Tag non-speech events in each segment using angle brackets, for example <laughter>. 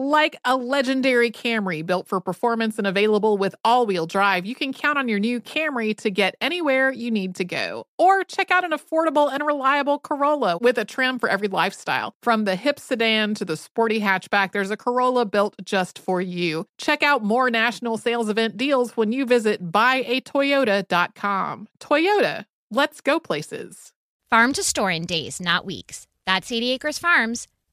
Like a legendary Camry built for performance and available with all wheel drive, you can count on your new Camry to get anywhere you need to go. Or check out an affordable and reliable Corolla with a trim for every lifestyle. From the hip sedan to the sporty hatchback, there's a Corolla built just for you. Check out more national sales event deals when you visit buyatoyota.com. Toyota, let's go places. Farm to store in days, not weeks. That's 80 Acres Farms.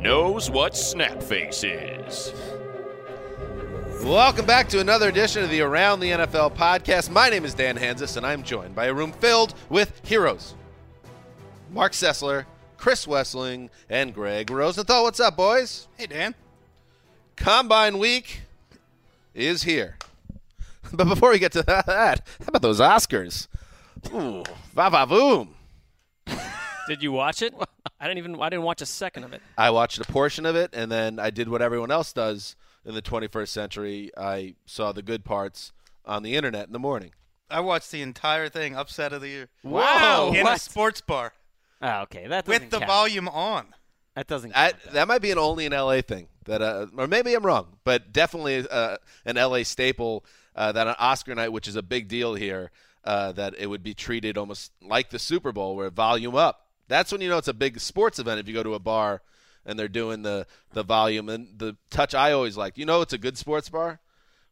knows what Snapface is. Welcome back to another edition of the Around the NFL podcast. My name is Dan Hanzus, and I'm joined by a room filled with heroes Marc Sessler, Chris Wesseling, and Gregg Rosenthal. What's up, boys? Hey, Dan. Combine week is here. But before we get to that, how about those Oscars? Ooh, va va voom. Did you watch it? I didn't even. I didn't watch a second of it. I watched a portion of it, and then I did what everyone else does in the 21st century. I saw the good parts on the internet in the morning. I watched the entire thing, upset of the year. Wow, In what? a sports bar Oh, okay, that with the count. volume on. That doesn't. I, that might be an only in LA thing. That, uh, or maybe I'm wrong, but definitely uh, an LA staple. Uh, that on Oscar night, which is a big deal here, uh, that it would be treated almost like the Super Bowl, where volume up. That's when you know it's a big sports event. If you go to a bar and they're doing the the volume and the touch, I always like. You know, it's a good sports bar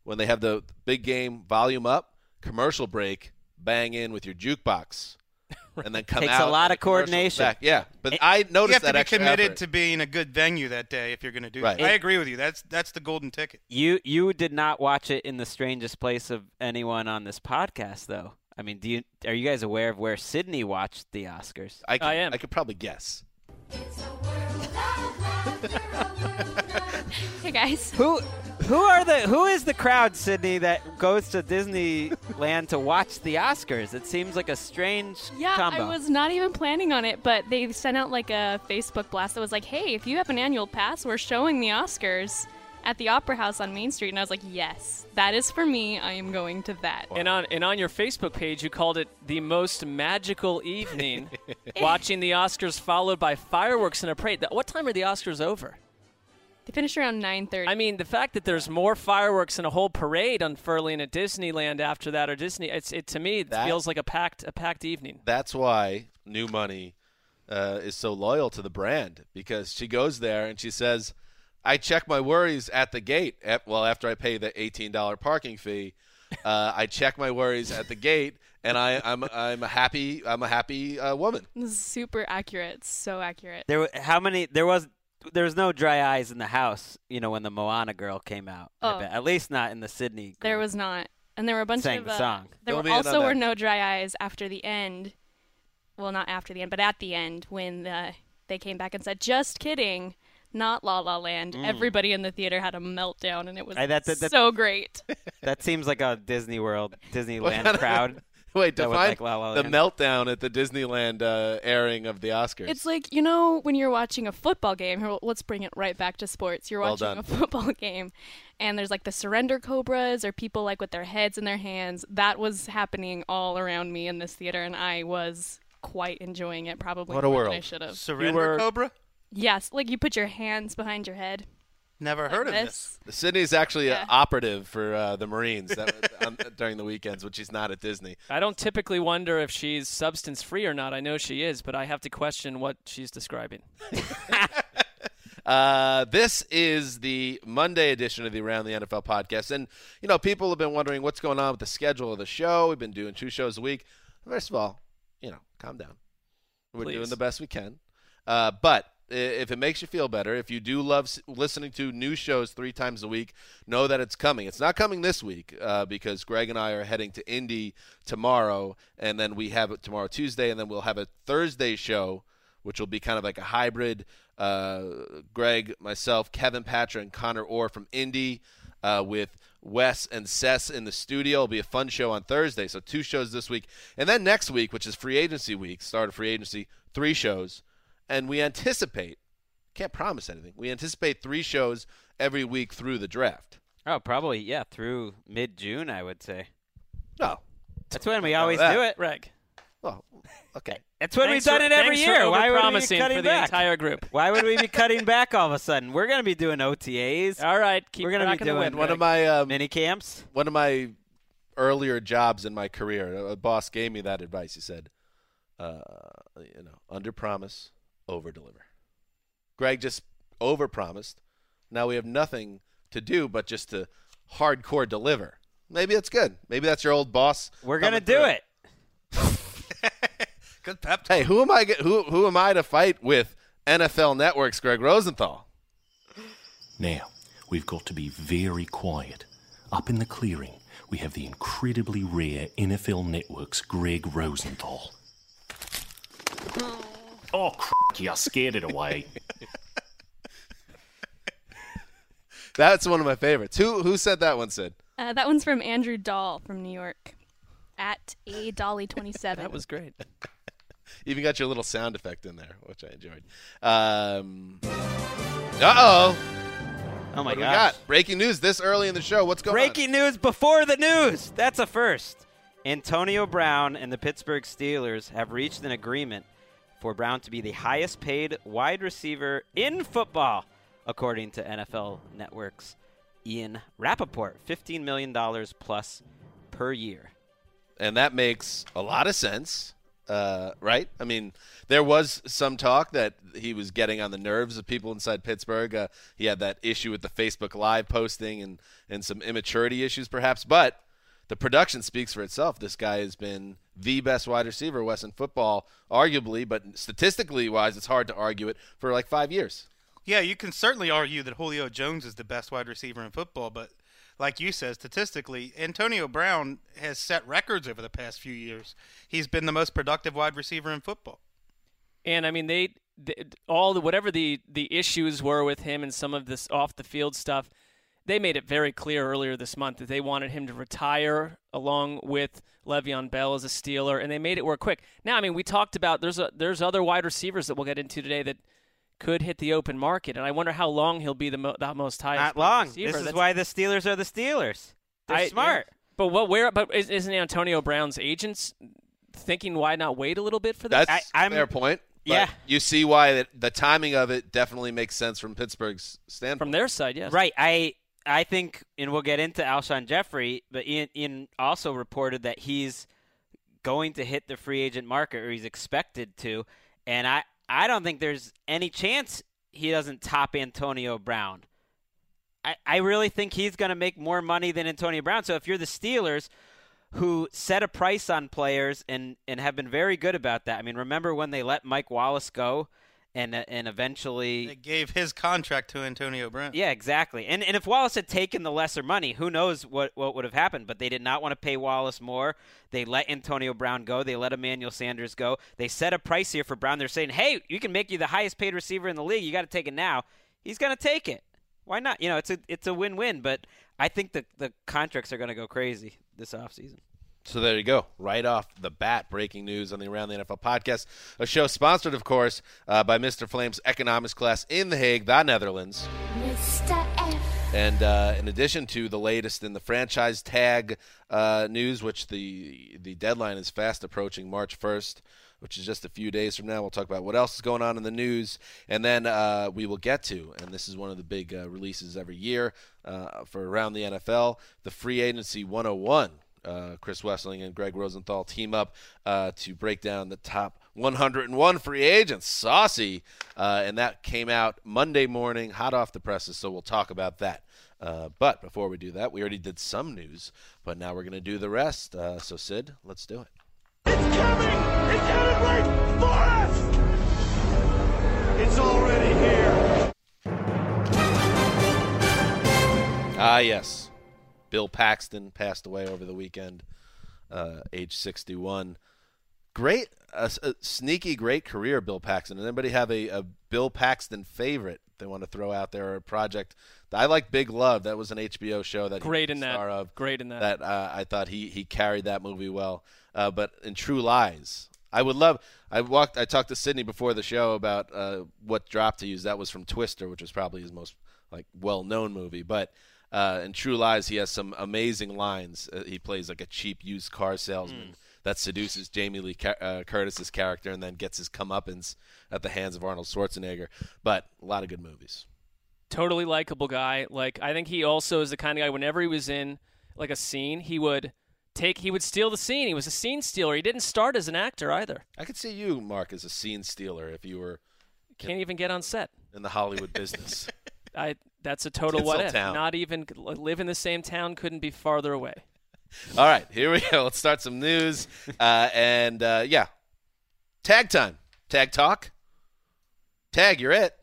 when they have the big game volume up, commercial break, bang in with your jukebox, <laughs> and then come Takes out. Takes a lot of the commercial's coordination. Back. Yeah, but It- I You noticed have to that be committed effort. to being a good venue that day if you're going to do Right. that. I agree with you. That's that's the golden ticket. you you did not watch it in the strangest place of anyone on this podcast, though. I mean, do you are you guys aware of where Sydney watched the Oscars? I, could, I am. I could probably guess. <laughs> Hey guys. Who who are the who is the crowd, Sydney, that goes to Disneyland to watch the Oscars? It seems like a strange Yeah, combo. I was not even planning on it, but they sent out like a Facebook blast that was like, "Hey, if you have an annual pass, we're showing the Oscars at the Opera House on Main Street." And I was like, "Yes, that is for me. I am going to that." And on and on your Facebook page, you called it the most magical evening, <laughs> watching the Oscars followed by fireworks and a parade. What time are the Oscars over? They finish around 9:30. I mean, the fact that there's more fireworks and a whole parade unfurling at Disneyland after that, or Disney, it's it to me it That- feels like a packed a packed evening. That's why New Money uh, is so loyal to the brand because she goes there and she says, "I check my worries at the gate. At, well, after I pay the eighteen dollar parking fee, uh, I check my worries at the gate, and I, I'm I'm a happy I'm a happy uh, woman. this is super accurate. So accurate. There, were- how many? There was, there was no dry eyes in the house. You know, when the Moana girl came out. I Oh. bet. At least not in the Sydney. There was not, and there were a bunch Sang of the uh, song. There Fill were me also that. were no dry eyes after the end. Well, not after the end, but at the end when the, they came back and said, "Just kidding." Not La La Land. Everybody in the theater had a meltdown, and it was I- that- that- that- so great. <laughs> That seems like a Disney World, Disneyland <laughs> crowd. Wait, That would define like La La the meltdown at the Disneyland uh, airing of the Oscars. It's like you know when you're watching a football game. Let's bring it right back to sports. You're watching done. a football <laughs> game, and there's like the surrender cobras or people like with their heads in their hands. That was happening all around me in this theater, and I was quite enjoying it. Probably What a more than world. I should have. Surrender were- Cobra. Yes, like you put your hands behind your head. Never heard of this. Sydney's actually Yeah. an operative for uh, the Marines that, on, <laughs> during the weekends when she's not at Disney. I don't typically wonder if she's substance free or not. I know she is, but I have to question what she's describing. <laughs> Uh, this is the Monday edition of the Around the NFL podcast. And, you know, people have been wondering what's going on with the schedule of the show. We've been doing two shows a week. First of all, you know, calm down. We're Please. doing the best we can. Uh, but i- if it makes you feel better, if you do love listening to new shows three times a week, know that it's coming. It's not coming this week uh, because Gregg and I are heading to Indy tomorrow, and then we have it tomorrow Tuesday, and then we'll have a Thursday show, which will be kind of like a hybrid. Uh, Gregg, myself, Kevin Patra, and Connor Orr from Indy uh, with Wes and Sess in the studio. It'll be a fun show on Thursday. So two shows this week, and then next week, which is free agency week, start of free agency, three shows, and we anticipate. Can't promise anything. We anticipate three shows every week through the draft. Oh, probably yeah, through mid June, I would say. No, That's when we always that. do it. Reg. well, okay. <laughs> That's when thanks we've done for- it every thanks for year. Why would we be promising cutting for the back? entire group. Why would we be cutting back all of a sudden? We're going to be doing OTAs, <laughs> All right, keep We're gonna be doing whip, One of my um, mini camps. one of my earlier jobs in my career, a boss gave me that advice. He said, uh, you know, under promise, over deliver. Gregg just over promised. Now we have nothing to do but just to hardcore deliver. Maybe that's good. Maybe that's your old boss. We're going to do it. <laughs> Good pep talk. Hey, who am I? Who who am I to fight with? NFL Network's Gregg Rosenthal. Now, we've got to be very quiet. Up in the clearing, we have the incredibly rare NFL Network's Gregg Rosenthal. Oh. Oh, crikey, I scared it away. <laughs> That's one of my favorites. Who who said that one? Sid. Uh, that one's from Andrew Dahl from New York. At a Dolly twenty seven. <laughs> That was great. <laughs> Even got your little sound effect in there, which I enjoyed. Um, uh oh. Oh my What do we gosh. got? Breaking news this early in the show. What's going on? Breaking news before the news. That's a first. Antonio Brown and the Pittsburgh Steelers have reached an agreement for Brown to be the highest paid wide receiver in football, according to NFL Network's Ian Rapoport. $15 million plus per year. And that makes a lot of sense, uh, right? I mean, there was some talk that he was getting on the nerves of people inside Pittsburgh. Uh, he had that issue with the Facebook Live posting and, and some immaturity issues, perhaps. But the production speaks for itself. This guy has been the best wide receiver, West in football, arguably, but statistically wise, it's hard to argue it for like five years. Yeah, you can certainly argue that Julio Jones is the best wide receiver in football, but like you said, statistically, Antonio Brown has set records over the past few years. He's been the most productive wide receiver in football. And I mean, they, they all the whatever the the issues were with him and some of this off the field stuff, they made it very clear earlier this month that they wanted him to retire along with Le'Veon Bell as a Steeler, and they made it work quick. Now, I mean, we talked about there's a there's other wide receivers that we'll get into today that could hit the open market, and I wonder how long he'll be the mo- that most highest. Not long. receiver. This is That's- why the Steelers are the Steelers. They're I- smart. yeah. But what? Where? But is, isn't Antonio Brown's agents thinking why not wait a little bit for this? That's I- a I'm- fair point. but Yeah. You see why that the timing of it definitely makes sense from Pittsburgh's standpoint. from their side, yes. Right. I I think, and we'll get into Alshon Jeffery, but Ian, Ian also reported that he's going to hit the free agent market, or he's expected to, and I I don't think there's any chance he doesn't top Antonio Brown. I, I really think he's going to make more money than Antonio Brown. So if you're the Steelers, who set a price on players and, and have been very good about that. I mean, remember when they let Mike Wallace go, and uh, and eventually They gave his contract to Antonio Brown. yeah, exactly. And and if Wallace had taken the lesser money, who knows what, what would have happened? But they did not want to pay Wallace more. They let Antonio Brown go. They let Emmanuel Sanders go. They set a price here for Brown. They're saying, hey, you can make you the highest paid receiver in the league. You got to take it now. He's going to take it. Why not? You know, it's a it's a win win. But I think the the contracts are going to go crazy this offseason. So there you go. Right off the bat, breaking news on the Around the NFL podcast, a show sponsored, of course, uh, by Mr. Flame's economics class in The Hague, the Netherlands. Mr. F. And uh, in addition to the latest in the franchise tag uh, news, which the the deadline is fast approaching, March 1st, which is just a few days from now. We'll talk about what else is going on in the news, and then uh, we will get to, and this is one of the big uh, releases every year uh, for around the NFL, the free agency 101. Uh, Chris Wesseling and Gregg Rosenthal team up uh, to break down the top 101 free agents. Saucy. Uh, and that came out Monday morning, hot off the presses, so we'll talk about that. Uh, but before we do that, we already did some news, but now we're going to do the rest. Uh, so, Sid, let's do it. It's coming! It's headed right for us! It's already here! Ah, yes. Bill Paxton passed away over the weekend, uh, age 61. Great, a, a sneaky, great career, Bill Paxton. Anybody have a, a Bill Paxton favorite they want to throw out there or a project? I like Big Love. That was an HBO show that Great he in was that. star of. Great in that. That uh, I thought he he carried that movie well. Uh, but in True Lies, I would love. I walked. I talked to Sydney before the show about uh, what drop to use. That was from Twister, which was probably his most like well known movie. But uh, in True Lies, he has some amazing lines. Uh, he plays like a cheap used car salesman. That seduces Jamie Lee Ca- uh, Curtis's character, and then gets his comeuppance at the hands of Arnold Schwarzenegger. But a lot of good movies. totally likable guy. Like I think he also is the kind of guy. Whenever he was in like a scene, he would take he would steal the scene. He was a scene stealer. He didn't start as an actor either. I could see you, Marc, as a scene stealer if you were Can't even get on set. in the Hollywood business. <laughs> I that's a total what if. Not even live in the same town. Couldn't be farther away. All right, here we <laughs> go. Let's start some news. Uh, and uh, yeah, tag time. Tag talk. Tag, you're it.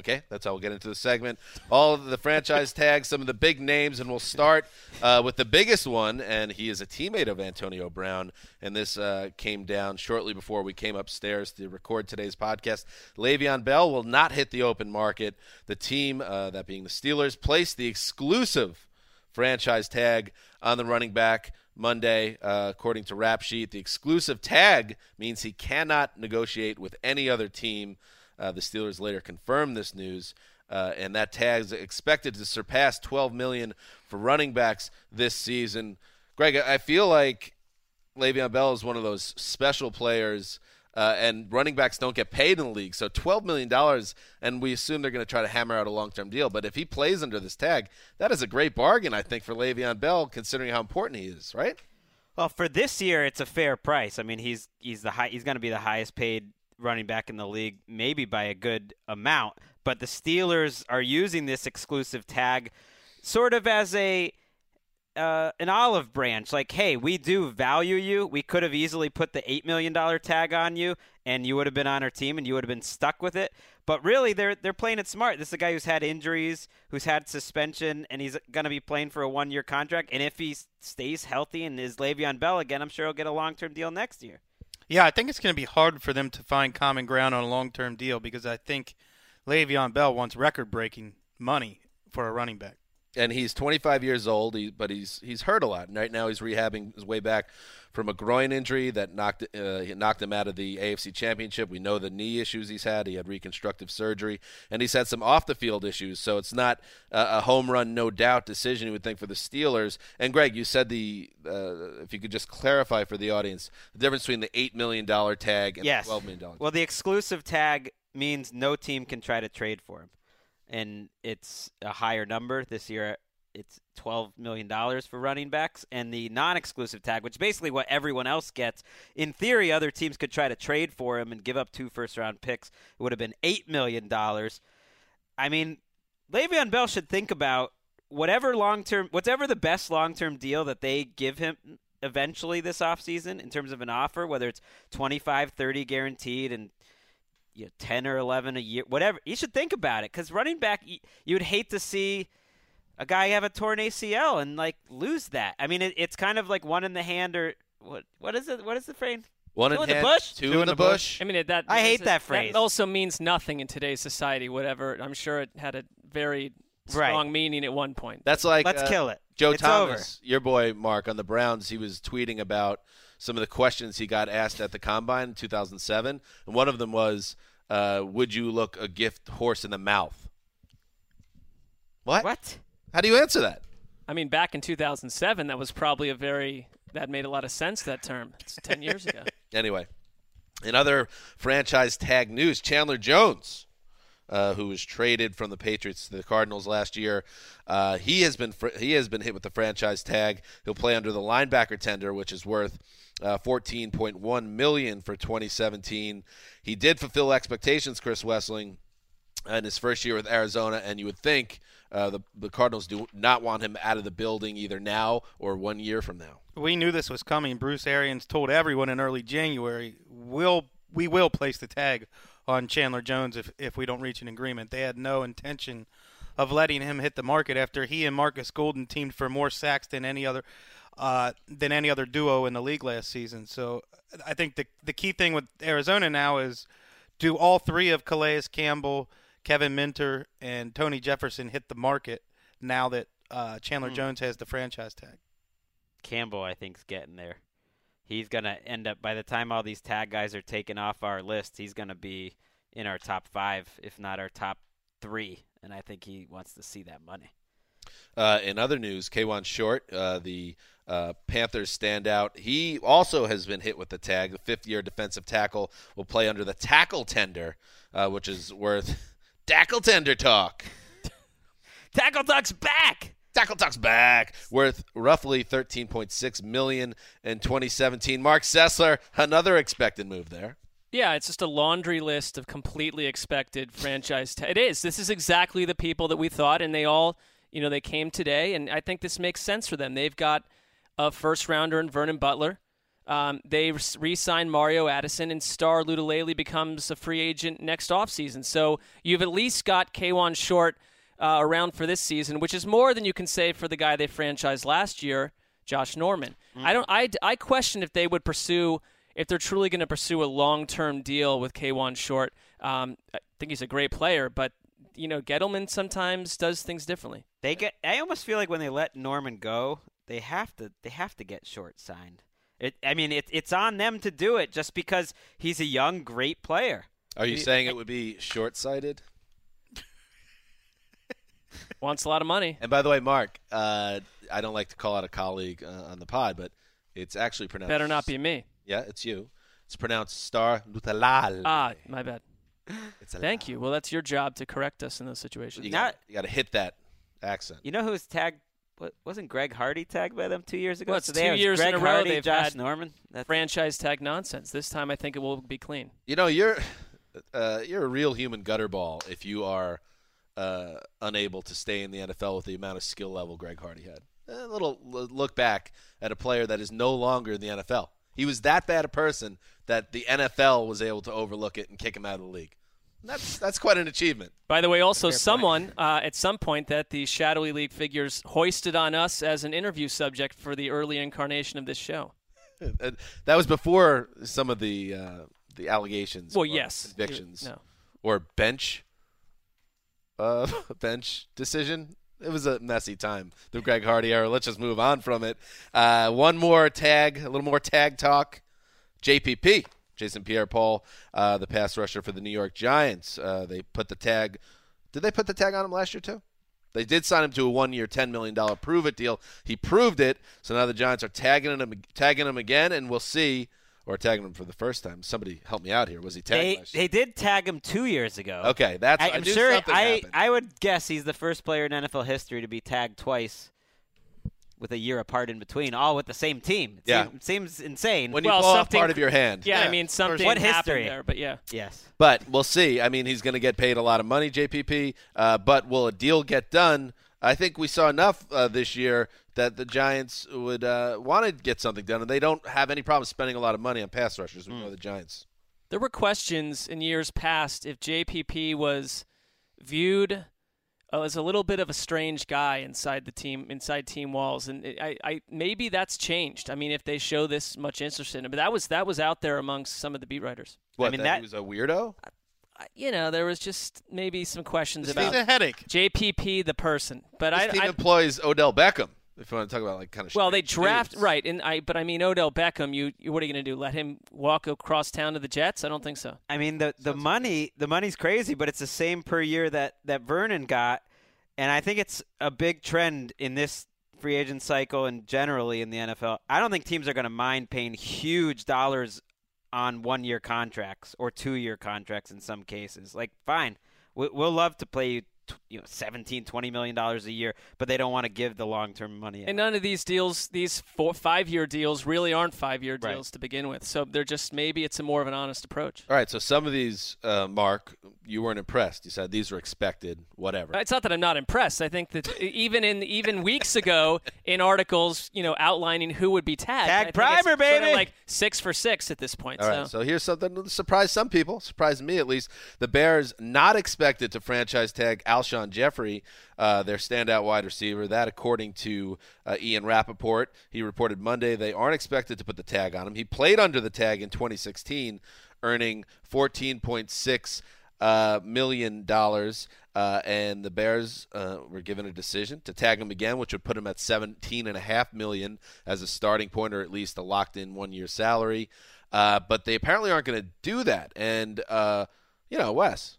Okay, that's how we'll get into the segment. All of the franchise tags, some of the big names, and we'll start uh, with the biggest one. And he is a teammate of Antonio Brown. And this uh, came down shortly before we came upstairs to record today's podcast. Le'Veon Bell will not hit the open market. The team, uh, that being the Steelers, placed the exclusive franchise tag on the running back Monday, uh, according to Rap Sheet. The exclusive tag means he cannot negotiate with any other team. Uh, the Steelers later confirmed this news, uh, and that tag is expected to surpass 12 million for running backs this season. Gregg, I feel like Le'Veon Bell is one of those special players, uh, and running backs don't get paid in the league. So $12 million, and we assume they're going to try to hammer out a long term deal. But if he plays under this tag, that is a great bargain, I think, for Le'Veon Bell, considering how important he is, right? Well, for this year, it's a fair price. I mean, he's he's the high, he's going to be the highest paid running back in the league, maybe by a good amount. But the Steelers are using this exclusive tag, sort of as a uh, an olive branch. Like, hey, we do value you. We could have easily put the eight million dollar tag on you, and you would have been on our team, and you would have been stuck with it. But really, they're they're playing it smart. This is a guy who's had injuries, who's had suspension, and he's going to be playing for a one year contract. And if he stays healthy and is Le'Veon Bell again, I'm sure he'll get a long term deal next year. Yeah, I think it's going to be hard for them to find common ground on a long-term deal because I think Le'Veon Bell wants record-breaking money for a running back. And he's 25 years old, he, but he's he's hurt a lot. And right now, he's rehabbing his way back from a groin injury that knocked uh, knocked him out of the AFC Championship. We know the knee issues he's had. He had reconstructive surgery, and he's had some off the field issues. So it's not uh, a home run, no doubt decision you would think for the Steelers. And Gregg, you said the uh, if you could just clarify for the audience the difference between the eight million dollar tag and yes. the twelve million dollar. Well, the exclusive tag means no team can try to trade for him, and it's a higher number this year. It's twelve million dollars for running backs, and the non-exclusive tag, which basically what everyone else gets. In theory, other teams could try to trade for him and give up two first-round picks. It would have been eight million dollars. I mean, Le'Veon Bell should think about whatever long-term, whatever the best long-term deal that they give him eventually this offseason in terms of an offer, whether it's 25, 30 guaranteed and you know, 10 or 11 a year, whatever. You should think about it because running back, you, you would hate to see a guy have a torn ACL and like lose that. I mean, it, it's kind of like one in the hand or what? What is it? What is the frame? One Two in in the hand, bush? two, in the bush. I mean, it- that I hate is- that phrase. That also means nothing in today's society. Whatever. I'm sure it had a very Right. strong meaning at one point. That's like Let's uh, kill it. Joe It's Thomas, your boy Mark on the Browns. He was tweeting about some of the questions he got asked at the combine in 2007, and one of them was, uh, "Would you look a gift horse in the mouth?" What? What? How do you answer that? I mean, back in 2007, that was probably a very that made a lot of sense. That term. It's 10 <laughs> years ago. Anyway, in other franchise tag news, Chandler Jones, uh, who was traded from the Patriots to the Cardinals last year, uh, he has been fr- he has been hit with the franchise tag. He'll play under the linebacker tender, which is worth uh, 14.1 million for 2017. He did fulfill expectations, Chris Wesseling, in his first year with Arizona, and you would think uh, the the Cardinals do not want him out of the building either now or one year from now. We knew this was coming. Bruce Arians told everyone in early January, "We'll we will place the tag on Chandler Jones if if we don't reach an agreement." They had no intention of letting him hit the market after he and Markus Golden teamed for more sacks than any other uh, than any other duo in the league last season. So I think the the key thing with Arizona now is do all three of Calais Campbell, Kevin Minter, and Tony Jefferson hit the market now that uh, Chandler Hmm. Jones has the franchise tag. Campbell, I think, is getting there. He's gonna end up by the time all these tag guys are taken off our list. He's gonna be in our top five, if not our top three, and I think he wants to see that money. Uh, in other news, Kawann Short, uh, the uh, Panthers standout, he also has been hit with the tag. The fifth-year defensive tackle will play under the tackle tender, uh, which is worth <laughs> tackle tender talk. <laughs> Tackle Talk's back. Tackle Talk's back, worth roughly 13.6 million in 2017. Marc Sessler, another expected move there. Yeah, it's just a laundry list of completely expected franchise. Ta- it is. This is exactly the people that we thought, and they all, you know, they came today, and I think this makes sense for them. They've got a first rounder in Vernon Butler. Um, they re signed Mario Addison, and Star Lotulelei becomes a free agent next offseason. So you've at least got Kawann Short uh, around for this season, which is more than you can say for the guy they franchised last year, Josh Norman. I don't. I, I question if they would pursue if they're truly going to pursue a long-term deal with Kawann Short. Um, I think he's a great player, but you know Gettleman sometimes does things differently. They get. I almost feel like when they let Norman go, they have to. They have to get short signed. It. I mean, it, it's on them to do it just because he's a young, great player. Are you He- saying it would be short-sighted? <laughs> Wants a lot of money. And by the way, Marc, uh, I don't like to call out a colleague uh, on the pod, but it's actually pronounced. Better not be me. Yeah, it's you. It's pronounced Star Lotulelei. Ah, my bad. <laughs> It's Thank you. Well, that's your job to correct us in those situations. You got you got to hit that accent. You know who was tagged? Wasn't Greg Hardy tagged by them two years ago? Well, it's so two years Greg in a row Hardy, they've Josh had Norman. That's franchise tag nonsense. This time, I think it will be clean. You know, you're uh, you're a real human gutter ball if you are uh, unable to stay in the NFL with the amount of skill level Greg Hardy had. A little look back at a player that is no longer in the NFL. He was that bad a person that the NFL was able to overlook it and kick him out of the league. That's that's quite an achievement. By the way, also someone uh, at some point that the Shadowy League figures hoisted on us as an interview subject for the early incarnation of this show. <laughs> That was before some of the uh, the allegations. Well, or yes. convictions, No. or bench, uh, <laughs> bench decision. It was a messy time, the Greg Hardy era. Let's just move on from it. Uh, one more tag, a little more tag talk. JPP, Jason Pierre-Paul, uh, the pass rusher for the New York Giants. Uh, they put the tag. Did they put the tag on him last year too? They did sign him to a one-year, ten million dollar prove-it deal. He proved it, so now the Giants are tagging him, tagging him again, and we'll see, or tagging him for the first time. Somebody help me out here. Was he tagged? They they did tag him two years ago. Okay, that's- I I'm knew sure. I happened. I would guess he's the first player in NFL history to be tagged twice, with a year apart in between, all with the same team. It Yeah. seems, seems insane. When you Well, blow off part of your hand. Yeah, I Yeah. mean something What happened history? there, but yeah. Yes. But we'll see. I mean, he's going to get paid a lot of money, JPP. Uh, but will a deal get done? I think we saw enough uh, this year that the Giants would uh, want to get something done, and they don't have any problem spending a lot of money on pass rushers. We know the Giants. There were questions in years past if JPP was viewed uh, as a little bit of a strange guy inside the team, inside team walls, and it, I, I maybe that's changed. I mean, if they show this much interest in him, but that was that was out there amongst some of the beat writers. What, I mean, that, that- he was a weirdo? You know, there was just maybe some questions This about a headache. JPP, the person, but This I, team I employs Odell Beckham. If you want to talk about like kind of Well, they strange draft dudes. right, and I. But I mean, Odell Beckham. You, you what are you going to do? Let him walk across town to the Jets? I don't think so. I mean the the money the money's crazy, but it's the same per year that that Vernon got, And I think it's a big trend in this free agent cycle and generally in the NFL. I don't think teams are going to mind paying huge dollars on one year contracts or two year contracts in some cases. Like, fine, we'll love to play you you know 17 20 million dollars a year but they don't want to give the long-term money out. and none of these deals these four five year deals really aren't five year deals Right. to begin with so they're just maybe it's a more of an honest approach All right, so some of these, uh, Marc, you weren't impressed. You said these were expected, whatever. It's not that I'm not impressed. I think that even in even weeks ago in articles, you know, outlining who would be tagged, Tag I think it's Primer, sort of baby! like six for six at this point. All so. right, so here's something that surprised some people, surprised me at least. The Bears not expected to franchise tag Alshon Jeffery, uh, their standout wide receiver. That, according to uh, Ian Rapoport, he reported Monday they aren't expected to put the tag on him. He played under the tag in 2016, earning 14.6 uh, million dollars, uh, and the Bears uh, were given a decision to tag him again, which would put him at 17 and a half million as a starting point, or at least a locked-in one-year salary. Uh, but they apparently aren't going to do that. And uh, you know, Wes,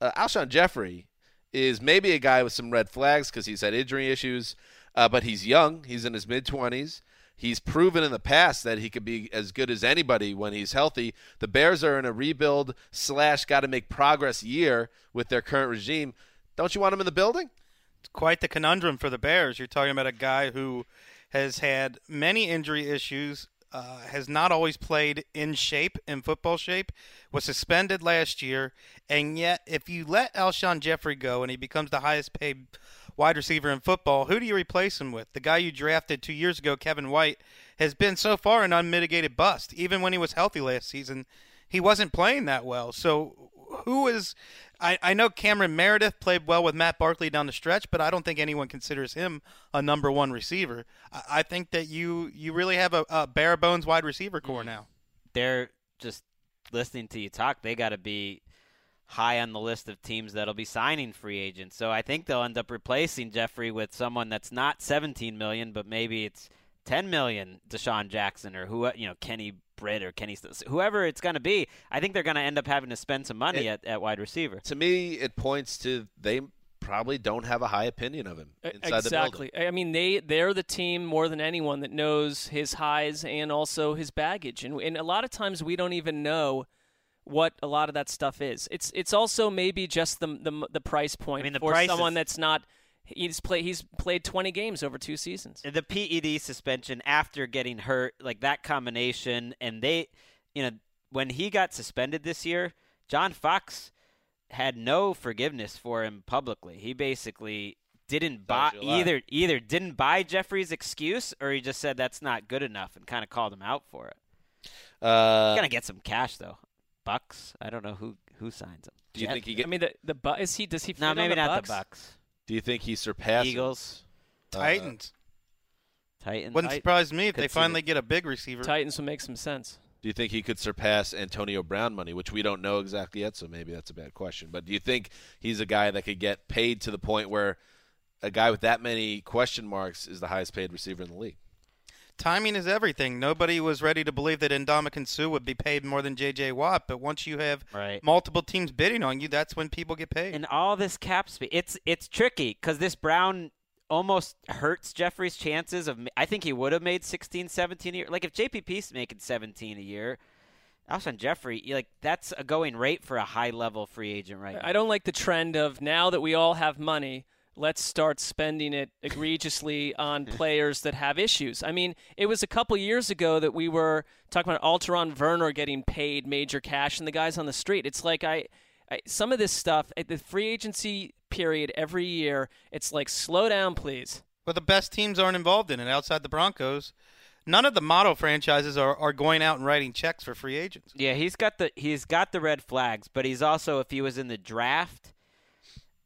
uh, Alshon Jeffery is maybe a guy with some red flags because he's had injury issues, uh, but he's young. He's in his mid 20s. He's proven in the past that he could be as good as anybody when he's healthy. The Bears are in a rebuild slash got to make progress year with their current regime. Don't you want him in the building? It's quite the conundrum for the Bears. You're talking about a guy who has had many injury issues, uh, has not always played in shape, in football shape, was suspended last year, and yet if you let Alshon Jeffery go and he becomes the highest paid wide receiver in football, who do you replace him with? The guy you drafted two years ago, Kevin White, has been so far an unmitigated bust. Even when he was healthy last season, he wasn't playing that well. So who is I, I know Cameron Meredith played well with Matt Barkley down the stretch, but I don't think anyone considers him a number one receiver. I, I think that you you really have a, a bare bones wide receiver core mm. now. They're just listening to you talk. They got to be high on the list of teams that'll be signing free agents. So I think they'll end up replacing Jeffery with someone that's not 17 million, but maybe it's 10 million. DeSean Jackson or who you know Kenny Britt or Kenny whoever it's going to be. I think they're going to end up having to spend some money It- at, at wide receiver. To me, it points to they probably don't have a high opinion of him inside the building. exactly. I mean, they they're the team more than anyone that knows his highs and also his baggage, and and a lot of times we don't even know what a lot of that stuff is. It's it's also maybe just the the, the price point I mean, the for price someone is- that's not. He's play. He's played 20 games over two seasons. the PED suspension after getting hurt, like that combination, and they, you know, when he got suspended this year, John Fox had no forgiveness for him publicly. He basically didn't buy Tells you a lot. either either didn't buy Jeffery's excuse or he just said that's not good enough and kind of called him out for it. Uh, He's gonna get some cash though. Bucks. I don't know who who signs him. do you Jet- think he get? I mean, the the Bu- is he does he fit no, on maybe the not Bucks? the Bucks. Do you think he surpasses Eagles. uh, Titans. Titans. Wouldn't surprise me if they finally get a big receiver. Titans would make some sense. Do you think he could surpass Antonio Brown money, which we don't know exactly yet, so maybe that's a bad question. But do you think he's a guy that could get paid to the point where a guy with that many question marks is the highest paid receiver in the league? Timing is everything. Nobody was ready to believe that Ndamukong Suh would be paid more than J.J. Watt, but once you have Right. multiple teams bidding on you, that's when people get paid. and all this cap space. It's it's tricky because this Brown almost hurts Jeffery's chances of. I think he would have made 16, 17 a year. Like if JPP's making 17 a year, Alshon Jeffery, like that's a going rate for a high level free agent right now. I don't like the trend of now that we all have money, let's start spending it egregiously on <laughs> players that have issues. I mean, it was a couple years ago that we were talking about Alteron Werner getting paid major cash and the guys on the street. It's like I, I some of this stuff at the free agency period every year, it's like slow down, please. But the best teams aren't involved in it outside the Broncos. None of the model franchises are, are going out and writing checks for free agents. Yeah, he's got the he's got the red flags, but he's also if he was in the draft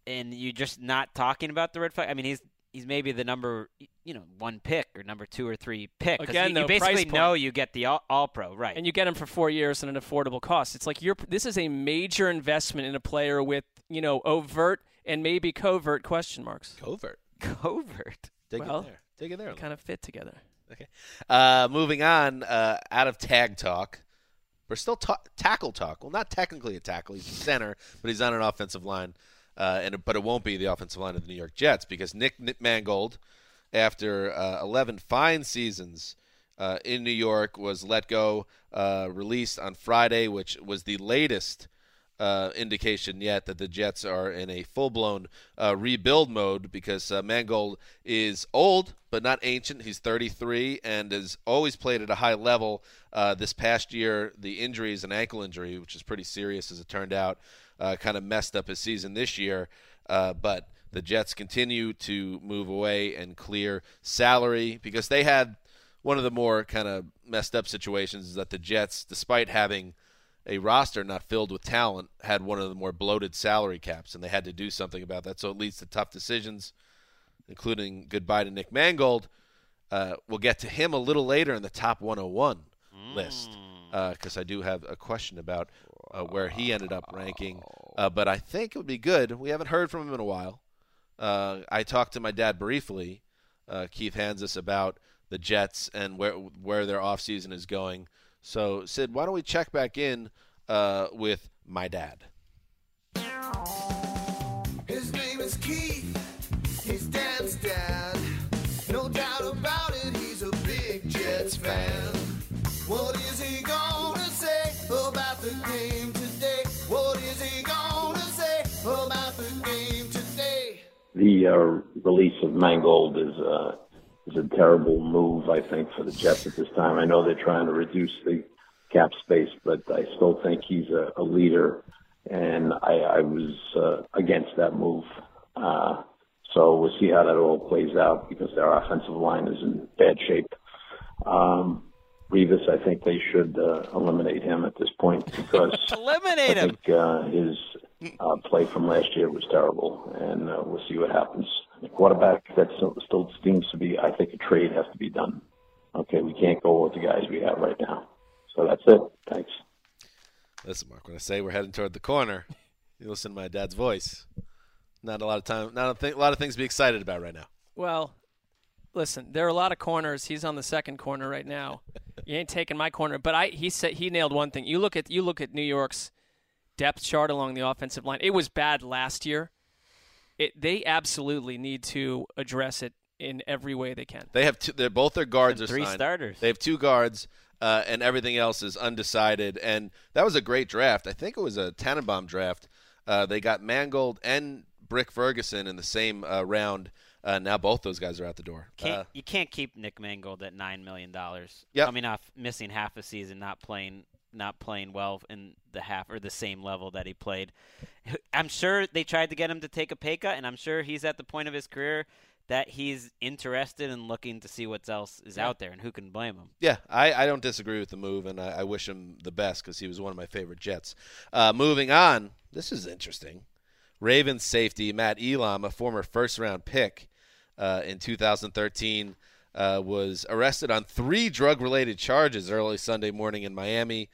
and you're just not talking about the red flag. I mean, he's he's maybe the number you know one pick or number two or three pick. Again, you, though, you basically price point. know you get the all, all pro right. And you get him for four years at an affordable cost. It's like you're. This is a major investment in a player with you know overt and maybe covert question marks. Covert. Covert. Dig Well, it there. Dig it there. They kind of fit together. Okay. Uh, moving on, uh, out of tag talk, we're still ta- tackle talk. Well, not technically a tackle. He's a center, but he's on an offensive line. Uh, and but it won't be the offensive line of the New York Jets because Nick, Mangold, after uh, 11 fine seasons uh, in New York, was let go, uh, released on Friday, which was the latest uh, indication yet that the Jets are in a full blown uh, rebuild mode because Mangold is old but not ancient. He's 33 and has always played at a high level. This past year, the injury is an ankle injury, which is pretty serious as it turned out, uh, kind of messed up his season this year. Uh, but the Jets continue to move away and clear salary because they had one of the more kind of messed up situations is that the Jets, despite having a roster not filled with talent had one of the more bloated salary caps, and they had to do something about that. So it leads to tough decisions, including goodbye to Nick Mangold. Uh, we'll get to him a little later in the top 101 list because I do have a question about uh, where he ended up ranking. Uh, but I think it would be good. We haven't heard from him in a while. Uh, I talked to my dad briefly, uh, Keith Hanzus, about the Jets and where where their offseason is going. So, Sid, why don't we check back in uh, with my dad? The uh, release of Mangold is uh, is a terrible move, I think, for the Jets at this time. I know they're trying to reduce the cap space, but I still think he's a, a leader, and I, I was uh, against that move. Uh, so we'll see how that all plays out because their offensive line is in bad shape. Um, Revis, I think they should uh, eliminate him at this point because <laughs> eliminate I him. uh, his uh, play from last year was terrible, and uh, we'll see what happens. The quarterback that still, still seems to be, I think, a trade has to be done. Okay, we can't go with the guys we have right now. So that's it. Thanks. Listen, Marc, when I say we're heading toward the corner, you listen to my dad's voice. Not a lot of time, not a, th- a lot of things to be excited about right now. Well, listen, there are a lot of corners. He's on the second corner right now. <laughs> you ain't taking my corner, but I he said he nailed one thing. You look at you look at New York's depth chart along the offensive line. It was bad last year. It they absolutely need to address it in every way they can. They have two, they're both their guards And are three signed. starters. They have two guards, uh, and everything else is undecided. And that was a great draft. I think it was a Tannenbaum draft. Uh, they got Mangold and Brick Ferguson in the same uh, round. Uh, now both those guys are out the door. Can't, Uh, you can't keep Nick Mangold at nine million dollars. Yep. Coming off missing half a season, not playing, not playing well in the half or the same level that he played. <laughs> I'm sure they tried to get him to take a pay cut, and I'm sure he's at the point of his career that he's interested in looking to see what else is Yeah. out there, and who can blame him? Yeah, I, I don't disagree with the move, and I, I wish him the best because he was one of my favorite Jets. Uh, moving on, this is interesting. Ravens safety Matt Elam, a former first round pick uh, in 2013, uh, was arrested on three drug related charges early Sunday morning in Miami.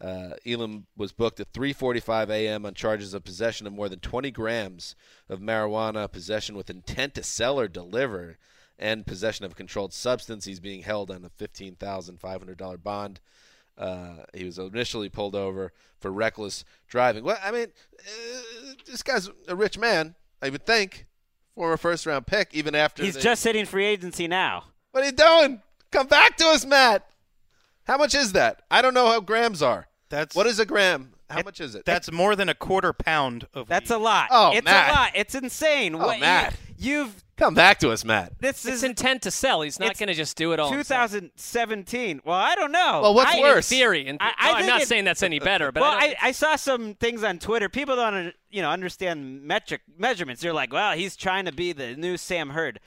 Uh, Elam was booked at 3:45 a.m. on charges of possession of more than 20 grams of marijuana, possession with intent to sell or deliver, and possession of a controlled substance. He's being held on a $15,500 bond. Uh, he was initially pulled over for reckless driving. Well, I mean, uh, this guy's a rich man, I would think. Former first round pick, even after He's the- just hitting free agency now. What are you doing? Come back to us, Matt. How much is that? I don't know how grams are. That's what is a gram? How much is it? That's more than a quarter pound of. That's a lot. Oh, it's Matt. a lot. It's insane. Oh, What you- Matt. you've Come back to us, Matt. this It's is intent to sell. He's not going to just do it all. himself. 2017. Well, I don't know. Well, what's I, worse? In theory, and I- I no, I'm think not it- saying that's any better, but well, I, I, I saw some things on Twitter. People don't, you know, understand metric measurements. They're like, "Well, he's trying to be the new Sam Hurd."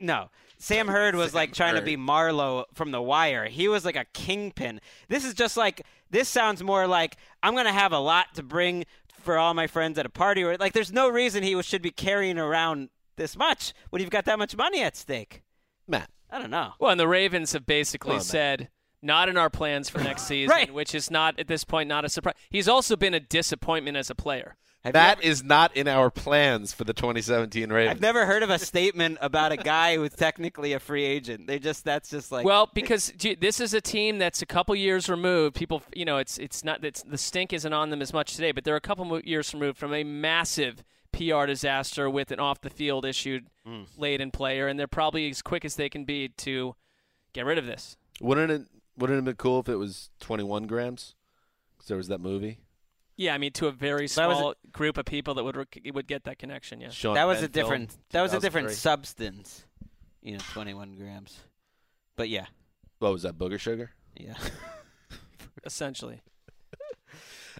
No, Sam Hurd was like trying to be Marlo from The Wire. He was like a kingpin. This is just like this sounds more like I'm gonna have a lot to bring for all my friends at a party. Or like, there's no reason he should be carrying around this much when you've got that much money at stake. Matt. I don't know. well, and the Ravens have basically Come on, Matt. said not in our plans for next <gasps> season, Right. which is not at this point not a surprise. He's also been a disappointment as a player. Have That ever- is not in our plans for the 2017 Ravens. I've never heard of a statement about a guy who's technically a free agent. They just that's just like well, because gee, this is a team that's a couple years removed. People, you know, it's it's not it's, the stink isn't on them as much today, but they're a couple years removed from a massive PR disaster with an off the field issued Mm. late in player, and they're probably as quick as they can be to get rid of this. Wouldn't it wouldn't it have been cool if it was 21 grams? Because there was that movie. Yeah, I mean, to a very That was a- small group of people that would rec- would get that connection. Yeah, Sean that was Penn a different. That was a different substance. You know, 21 grams. But yeah, What was that? Booger sugar. yeah. <laughs> essentially. <laughs>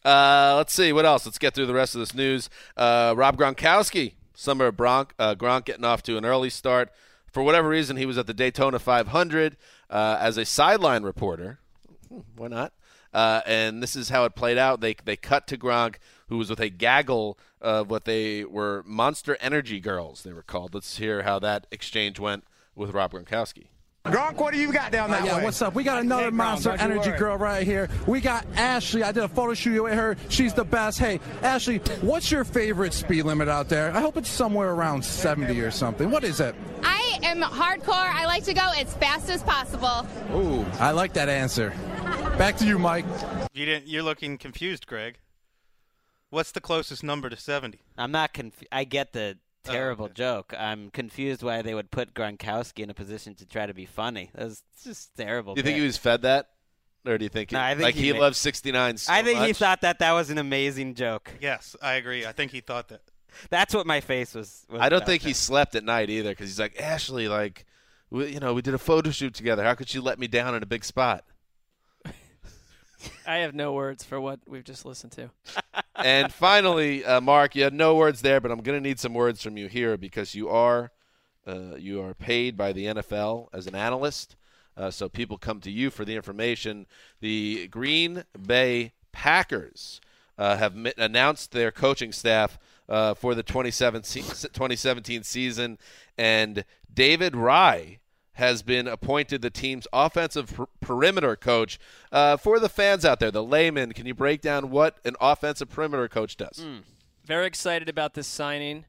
Uh, let's see what else. Let's get through the rest of this news. Uh, Rob Gronkowski, summer Bronk, uh, Gronk getting off to an early start. For whatever reason, he was at the Daytona 500 uh, as a sideline reporter. Hmm, Why not? Uh, and this is how it played out. They they cut to Gronk, who was with a gaggle of what they were Monster Energy girls. They were called. Let's hear how that exchange went with Rob Gronkowski. Gronk, what do you got down uh, that yeah, way? what's up? We got another Hey, Monster don't Energy worry. girl right here. We got Ashley. I did a photo shoot with her. She's the best. Hey, Ashley, what's your favorite speed limit out there? I hope it's somewhere around 70 or something. What is it? I am hardcore. I like to go as fast as possible. Ooh, I like that answer. Back to you, Mike. You didn't. You're looking confused, Greg. What's the closest number to 70? I'm not confused. I get the <laughs> Oh, terrible joke. I'm confused why they would put Gronkowski in a position to try to be funny. That's just terrible. Do you think he was fed that, or do you think, No, I think like he he, loves 69 so I think he thought that that was an amazing joke. Yes, I agree. I think he thought that. That's what my face was. was I don't about think he slept at night either because he's like Ashley, like, we, you know, we did a photo shoot together. How could you let me down in a big spot? I have no words for what we've just listened to. <laughs> and finally, uh, Marc, you had no words there, but I'm going to need some words from you here because you are uh, you are paid by the NFL as an analyst. Uh, so people come to you for the information. The Green Bay Packers uh, have mi- announced their coaching staff uh, for the 2017, 2017 season, and David Raih has been appointed the team's offensive per- perimeter coach. Uh, for the fans out there, the layman, can you break down what an offensive perimeter coach does? Hmm. Very excited about this signing.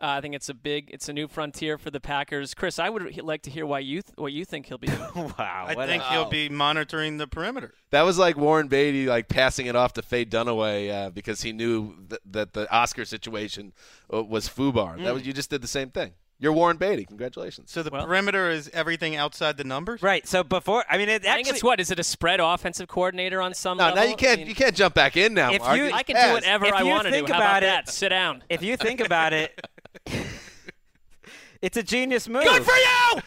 Uh, I think it's a big, it's a new frontier for the Packers. Chris, I would like to hear why you th- what you think he'll be <laughs> doing. wow, I think he'll be monitoring the perimeter. That was like Warren Beatty, like passing it off to Faye Dunaway uh, because he knew th- that the Oscar situation uh, was foobar. That Mm. was you just did the same thing. You're Warren Beatty. Congratulations. So the perimeter is everything outside the numbers. Right. So before, I mean, it actually, I think it's what is it a spread offensive coordinator on some No, level? now you can't I mean, you can't jump back in now. If Marc. you- I can do whatever If I you want to do. think How about about it- that? Sit down. If you think about it, <laughs> it's a genius move. Good for you.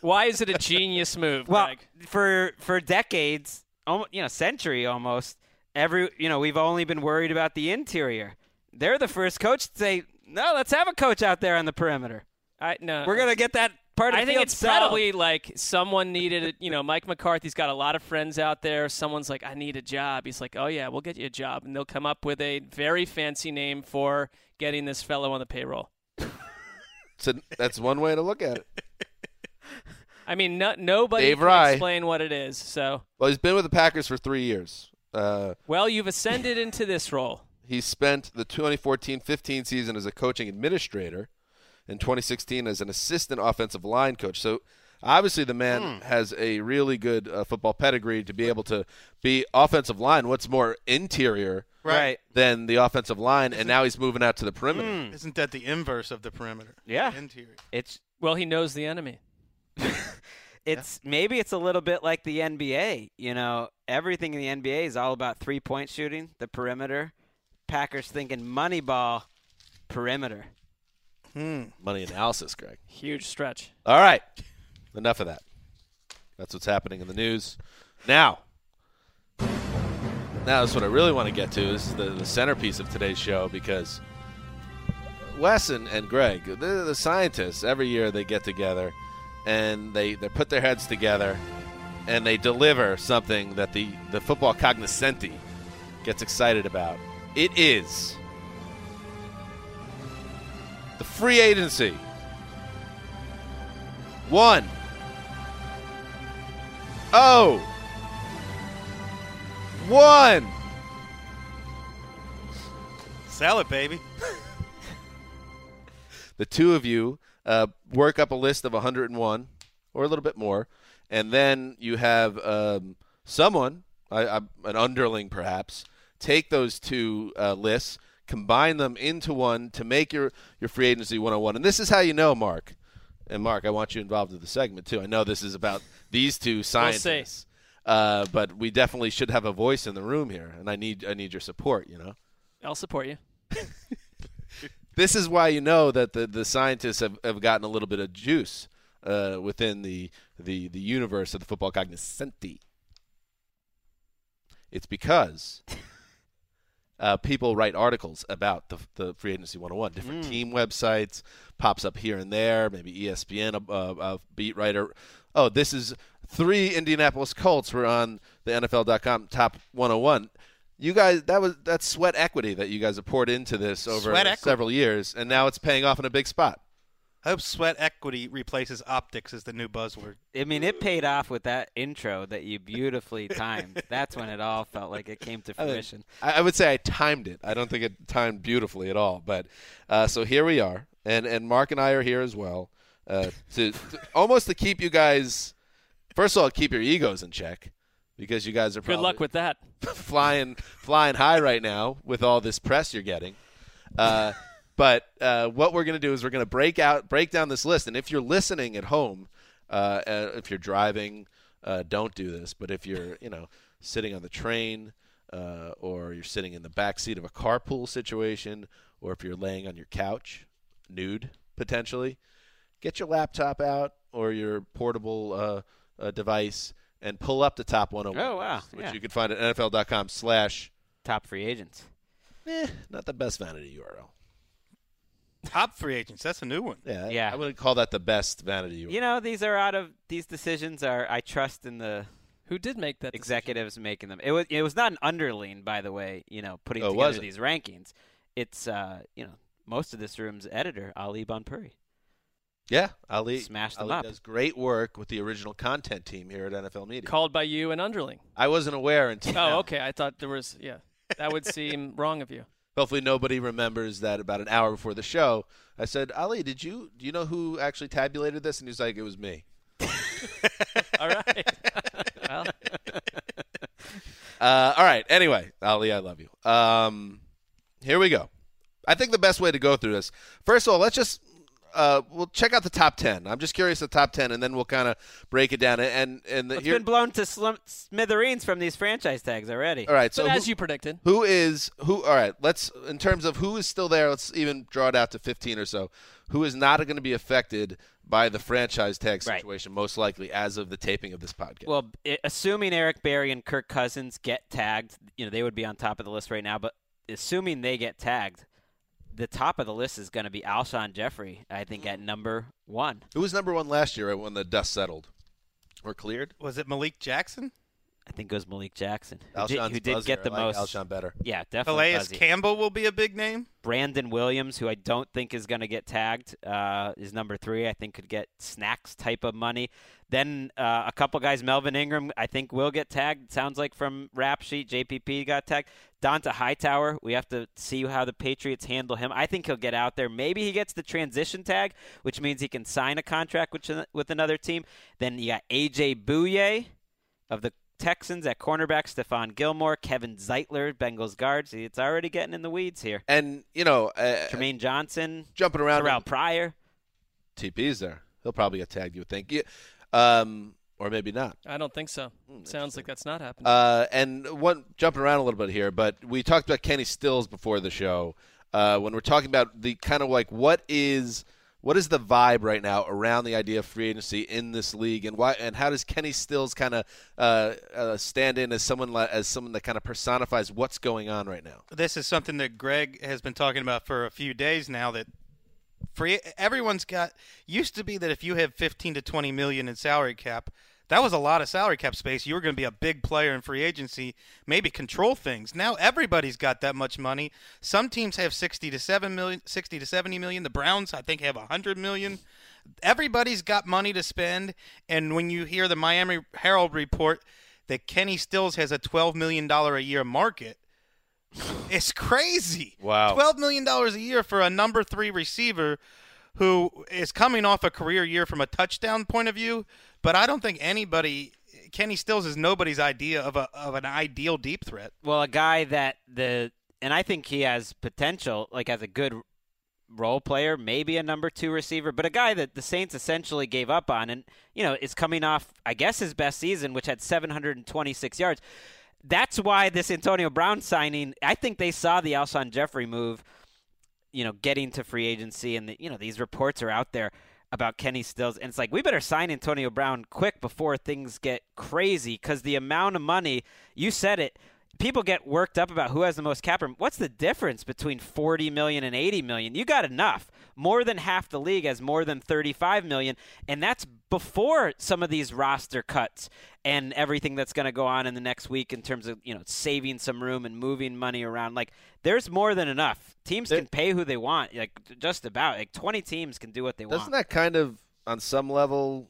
Why is it a genius move, Well, Gregg? for for decades, almo- you know, century almost, every you know, we've only been worried about the interior. They're the first coach to say, "No, let's have a coach out there on the perimeter. I no. We're gonna get that part of I the think field it's settled." probably like someone needed it. You know, Mike McCarthy's got a lot of friends out there. Someone's like, I need a job. He's like, Oh yeah, we'll get you a job, and they'll come up with a very fancy name for getting this fellow on the payroll. So that's one way to look at it. I mean, no, nobody Dave can Raih. explain what it is. So, Well, he's been with the Packers for three years. Uh, well, you've ascended into this role. he spent the 2014-15 season as a coaching administrator, and 2016 as an assistant offensive line coach. So obviously, the man has a really good uh, football pedigree to be able to be offensive line. What's more interior, Right. than the offensive line, and now he's moving out to the perimeter. Isn't that the inverse of the perimeter? Yeah. The interior. it's Well, he knows the enemy. <laughs> it's maybe it's a little bit like the NBA. You know, everything in the NBA is all about three point shooting, the perimeter. Packers thinking money ball, perimeter. Hmm. Money analysis, Gregg. Huge stretch. All right, enough of that. That's what's happening in the news. Now, now that's what I really want to get to. This is the, the centerpiece of today's show because Wes and, and Gregg, they're the scientists. Every year they get together and they, they put their heads together and they deliver something that the, the football cognoscenti gets excited about. It is free agency. One. Oh. One. Sell it, baby. <laughs> The two of you uh, work up a list of 101 or a little bit more, and then you have um, someone, I, I, an underling perhaps, take those two uh, lists, combine them into one to make your your free agency 101. And this is how you know, Marc. And Marc, I want you involved in the segment too. I know this is about these two scientists. Uh, but we definitely should have a voice in the room here, and I need I need your support. You know, I'll support you. <laughs> this is why you know that the, the scientists have, have gotten a little bit of juice uh, within the, the the universe of the football cognoscenti. It's because uh, people write articles about the, the free agency 101, different Mm. team websites, pops up here and there, maybe ESPN, a, a, a beat writer. Oh, this is three Indianapolis Colts were on the NFL.com top 101. You guys, that was that's sweat equity that you guys have poured into this over several years, and now it's paying off in a big spot. I hope sweat equity replaces optics as the new buzzword. I mean, it paid off with that intro that you beautifully timed. That's when it all felt like it came to fruition. I, I would say I timed it. I don't think it timed beautifully at all. But uh, so here we are, and and Marc and I are here as well uh, to, to almost to keep you guys. First of all, keep your egos in check because you guys are Good luck with that. <laughs> flying flying high right now with all this press you're getting. Uh, but uh, what we're going to do is we're going to break out break down this list, and if you're listening at home, uh, uh, if you're driving, uh, don't do this. But if you're you know sitting on the train, uh, or you're sitting in the back seat of a carpool situation, or if you're laying on your couch, nude potentially, get your laptop out or your portable uh, uh, device and pull up the top 101. Oh, wow. Which Yeah. you can find at NFL.com slash top free agents. Eh, not the best vanity URL. Top free agents. That's a new one. Yeah, Yeah. I wouldn't call that the best vanity URL. You know, these are out of these decisions are I trust in the Who did make that? executives making them. It was it was not an underling, by the way. You know, putting Oh, together was these rankings. It's uh, you know, most of this room's editor Ali Bhanpuri. Yeah, Ali Smash them Ali up. does great work with the original content team here at NFL Media. Called by you and underling. I wasn't aware until Oh, now. okay. I thought there was. Yeah, that would seem <laughs> wrong of you. Hopefully nobody remembers that about an hour before the show, I said, Ali, did you do you know who actually tabulated this? And he was like, it was me. <laughs> All right. well, <laughs> Uh, all right. Anyway, Ali, I love you. Um, here we go. I think the best way to go through this. First of all, let's just uh, we'll check out the top ten. I'm just curious the top ten, and then we'll kind of break it down. And and the, It's here, been blown to slum- smithereens from these franchise tags already. all right. So but who- as you predicted, Who is who? All right, let's in terms of who is still there. Let's even draw it out to 15 or so. Who is not going to be affected by the franchise tag Right. situation? Most likely, as of the taping of this podcast. Well, i assuming Eric Berry and Kirk Cousins get tagged, you know they would be on top of the list right now. But assuming they get tagged, the top of the list is going to be Alshon Jeffery. I think at number one. who was number one last year when the dust settled or cleared? Was it Malik Jackson? I think it was Malik Jackson, who did, who did get the I like most. Alshon better. Yeah, definitely. Calais buzzy. Campbell will be a big name. Brandon Williams, who I don't think is going to get tagged, uh, is number three. I think could get snacks type of money. Then uh, a couple guys, Melvin Ingram, I think will get tagged. Sounds like from Rap Sheet, JPP got tagged. Dont'a Hightower, we have to see how the Patriots handle him. I think he'll get out there. Maybe he gets the transition tag, which means he can sign a contract with, with another team. Then you got AJ Bouye of the Texans at cornerback, Stephon Gilmore, Kevin Zeitler, Bengals guard. See, it's already getting in the weeds here. And you know, uh, Trumaine Johnson, jumping around. Terrell Pryor. TP's there. He'll probably get tagged. You would think, yeah. um, or maybe not. I don't think so. Sounds like that's not happening. Uh, and one jumping around a little bit here, but we talked about Kenny Stills before the show. Uh, when we're talking about the kind of like what is what is the vibe right now around the idea of free agency in this league, and why and how does Kenny Stills kind of uh, uh, stand in as someone li- as someone that kind of personifies what's going on right now? This is something that Gregg has been talking about for a few days now. That free everyone's got used to be that if you have 15 to 20 million in salary cap, that was a lot of salary cap space. You were going to be a big player in free agency, maybe control things. Now everybody's got that much money. Some teams have 60 to 7 million, 60 to 70 million. The Browns, I think, have 100 million. Everybody's got money to spend, and when you hear the Miami Herald report that Kenny Stills has a 12 million dollar a year market, <sighs> it's crazy. Wow. Twelve million dollars a year for a number three receiver who is coming off a career year from a touchdown point of view, but I don't think anybody Kenny Stills is nobody's idea of a of an ideal deep threat. Well, a guy that the and I think he has potential, like as a good role player, maybe a number two receiver, but a guy that the Saints essentially gave up on, and you know is coming off, I guess, his best season, which had 726 yards. That's why this Antonio Brown signing, I think they saw the Alshon Jeffery move, you know, getting to free agency, and the, you know these reports are out there about Kenny Stills, and it's like we better sign Antonio Brown quick before things get crazy because the amount of money you said it people get worked up about who has the most cap room. What's the difference between 40 million and 80 million? You got enough. More than half the league has more than 35 million, and that's before some of these roster cuts and everything that's going to go on in the next week in terms of, you know, saving some room and moving money around. Like there's more than enough. Teams can pay who they want, like just about. Like 20 teams can do what they want. Doesn't that kind of, on some level,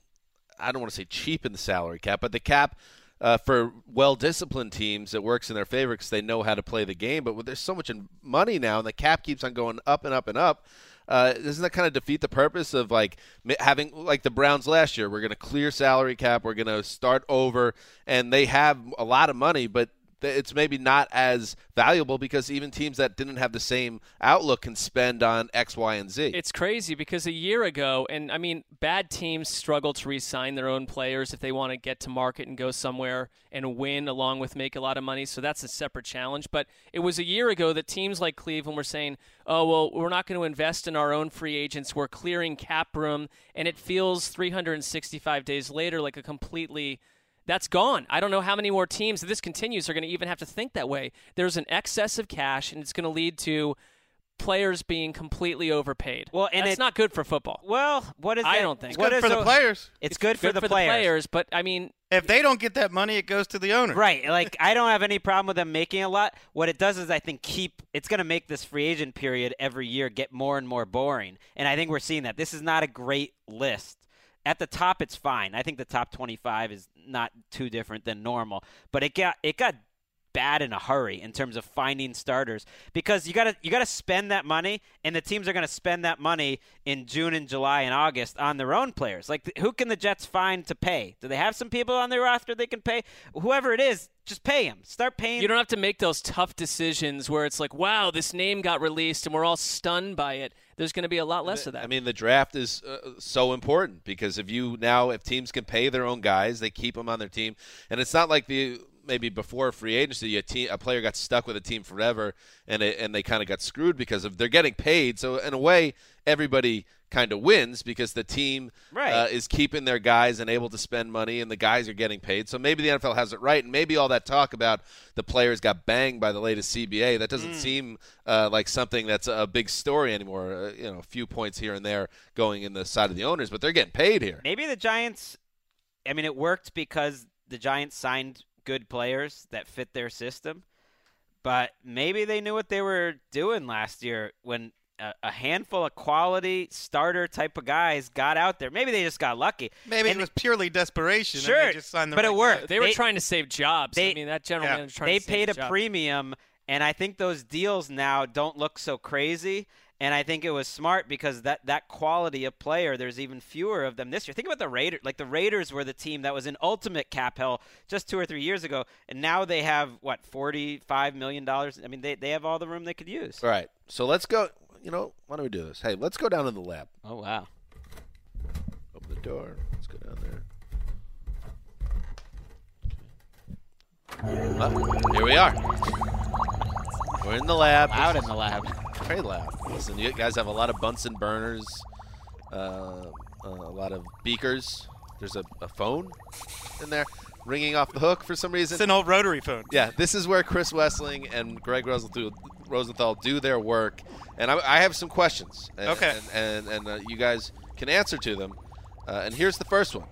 I don't want to say cheapen the salary cap, but the cap uh, for well-disciplined teams, it works in their favor because they know how to play the game. But there's so much money now, and the cap keeps on going up and up and up. Uh, doesn't that kind of defeat the purpose of like having like the Browns last year? We're going to clear salary cap. We're going to start over, and they have a lot of money, but it's maybe not as valuable because even teams that didn't have the same outlook can spend on X, Y, and Z. It's crazy because a year ago, and I mean, bad teams struggle to re-sign their own players if they want to get to market and go somewhere and win, along with make a lot of money. So that's a separate challenge. But it was a year ago that teams like Cleveland were saying, "Oh well, we're not going to invest in our own free agents. We're clearing cap room," and it feels 365 days later like a completely that's gone. I don't know how many more teams, if this continues, are going to even have to think that way. There's an excess of cash, and it's going to lead to players being completely overpaid. Well, and it's it- not good for football. Well, what is I that- don't think. It's what good is for the a- players. It's, good, for, the, players. players, but I mean, If they don't get that money, it goes to the owner. Right. Like I don't have any problem with them making a lot. What it does is I think keep it's going to make this free agent period every year get more and more boring. And I think we're seeing that. This is not a great list. At the top it's fine. I think the top 25 is not too different than normal, but it got it got bad in a hurry in terms of finding starters because you got to you got to spend that money and the teams are going to spend that money in June and July and August on their own players. Like who can the Jets find to pay? Do they have some people on their roster they can pay? Whoever it is, just pay them. Start paying you don't have to make those tough decisions where it's like, wow, this name got released and we're all stunned by it. There's going to be a lot less of that. I mean, the draft is uh, so important because if you now, if teams can pay their own guys, they keep them on their team, and it's not like the maybe before free agency, a team, a player got stuck with a team forever, and it, and they kind of got screwed because of they're getting paid. So in a way, everybody kind of wins because the team Right. uh, is keeping their guys and able to spend money, and the guys are getting paid. So maybe the NFL has it right, and maybe all that talk about the players got banged by the latest CBA that doesn't seem uh, like something that's a big story anymore. Uh, you know, a few points here and there going in the side of the owners, but they're getting paid here. Maybe the Giants. I mean, it worked because the Giants signed good players that fit their system, but maybe they knew what they were doing last year when a, a handful of quality starter type of guys got out there. Maybe they just got lucky. Maybe And it was purely desperation. and Sure, they just signed the but it worked. guy. they were trying to save jobs. I they- mean, that general Yeah. manager trying they to save paid a his job. premium, and I think those deals now don't look so crazy. And I think it was smart because that, that quality of player, there's even fewer of them this year. Think about the Raiders. Like the Raiders were the team that was in ultimate cap hell just two or three years ago, and now they have what forty five million dollars. I mean, they they have all the room they could use. All right, so let's go. You know, why don't we do this? Hey, let's go down to the lab. Oh wow! Open the door. Let's go down there. Well, here we are. We're in the lab. Out in the lab. <laughs> Very loud. Listen, you guys have a lot of Bunsen burners, uh, uh, a lot of beakers. There's a, a phone in there ringing off the hook for some reason. It's an old rotary phone. Yeah, this is where Chris Wesseling and Gregg Rosenthal, Rosenthal do their work, and I, I have some questions. And, Okay. And and, and uh, you guys can answer to them. Uh, and here's the first one.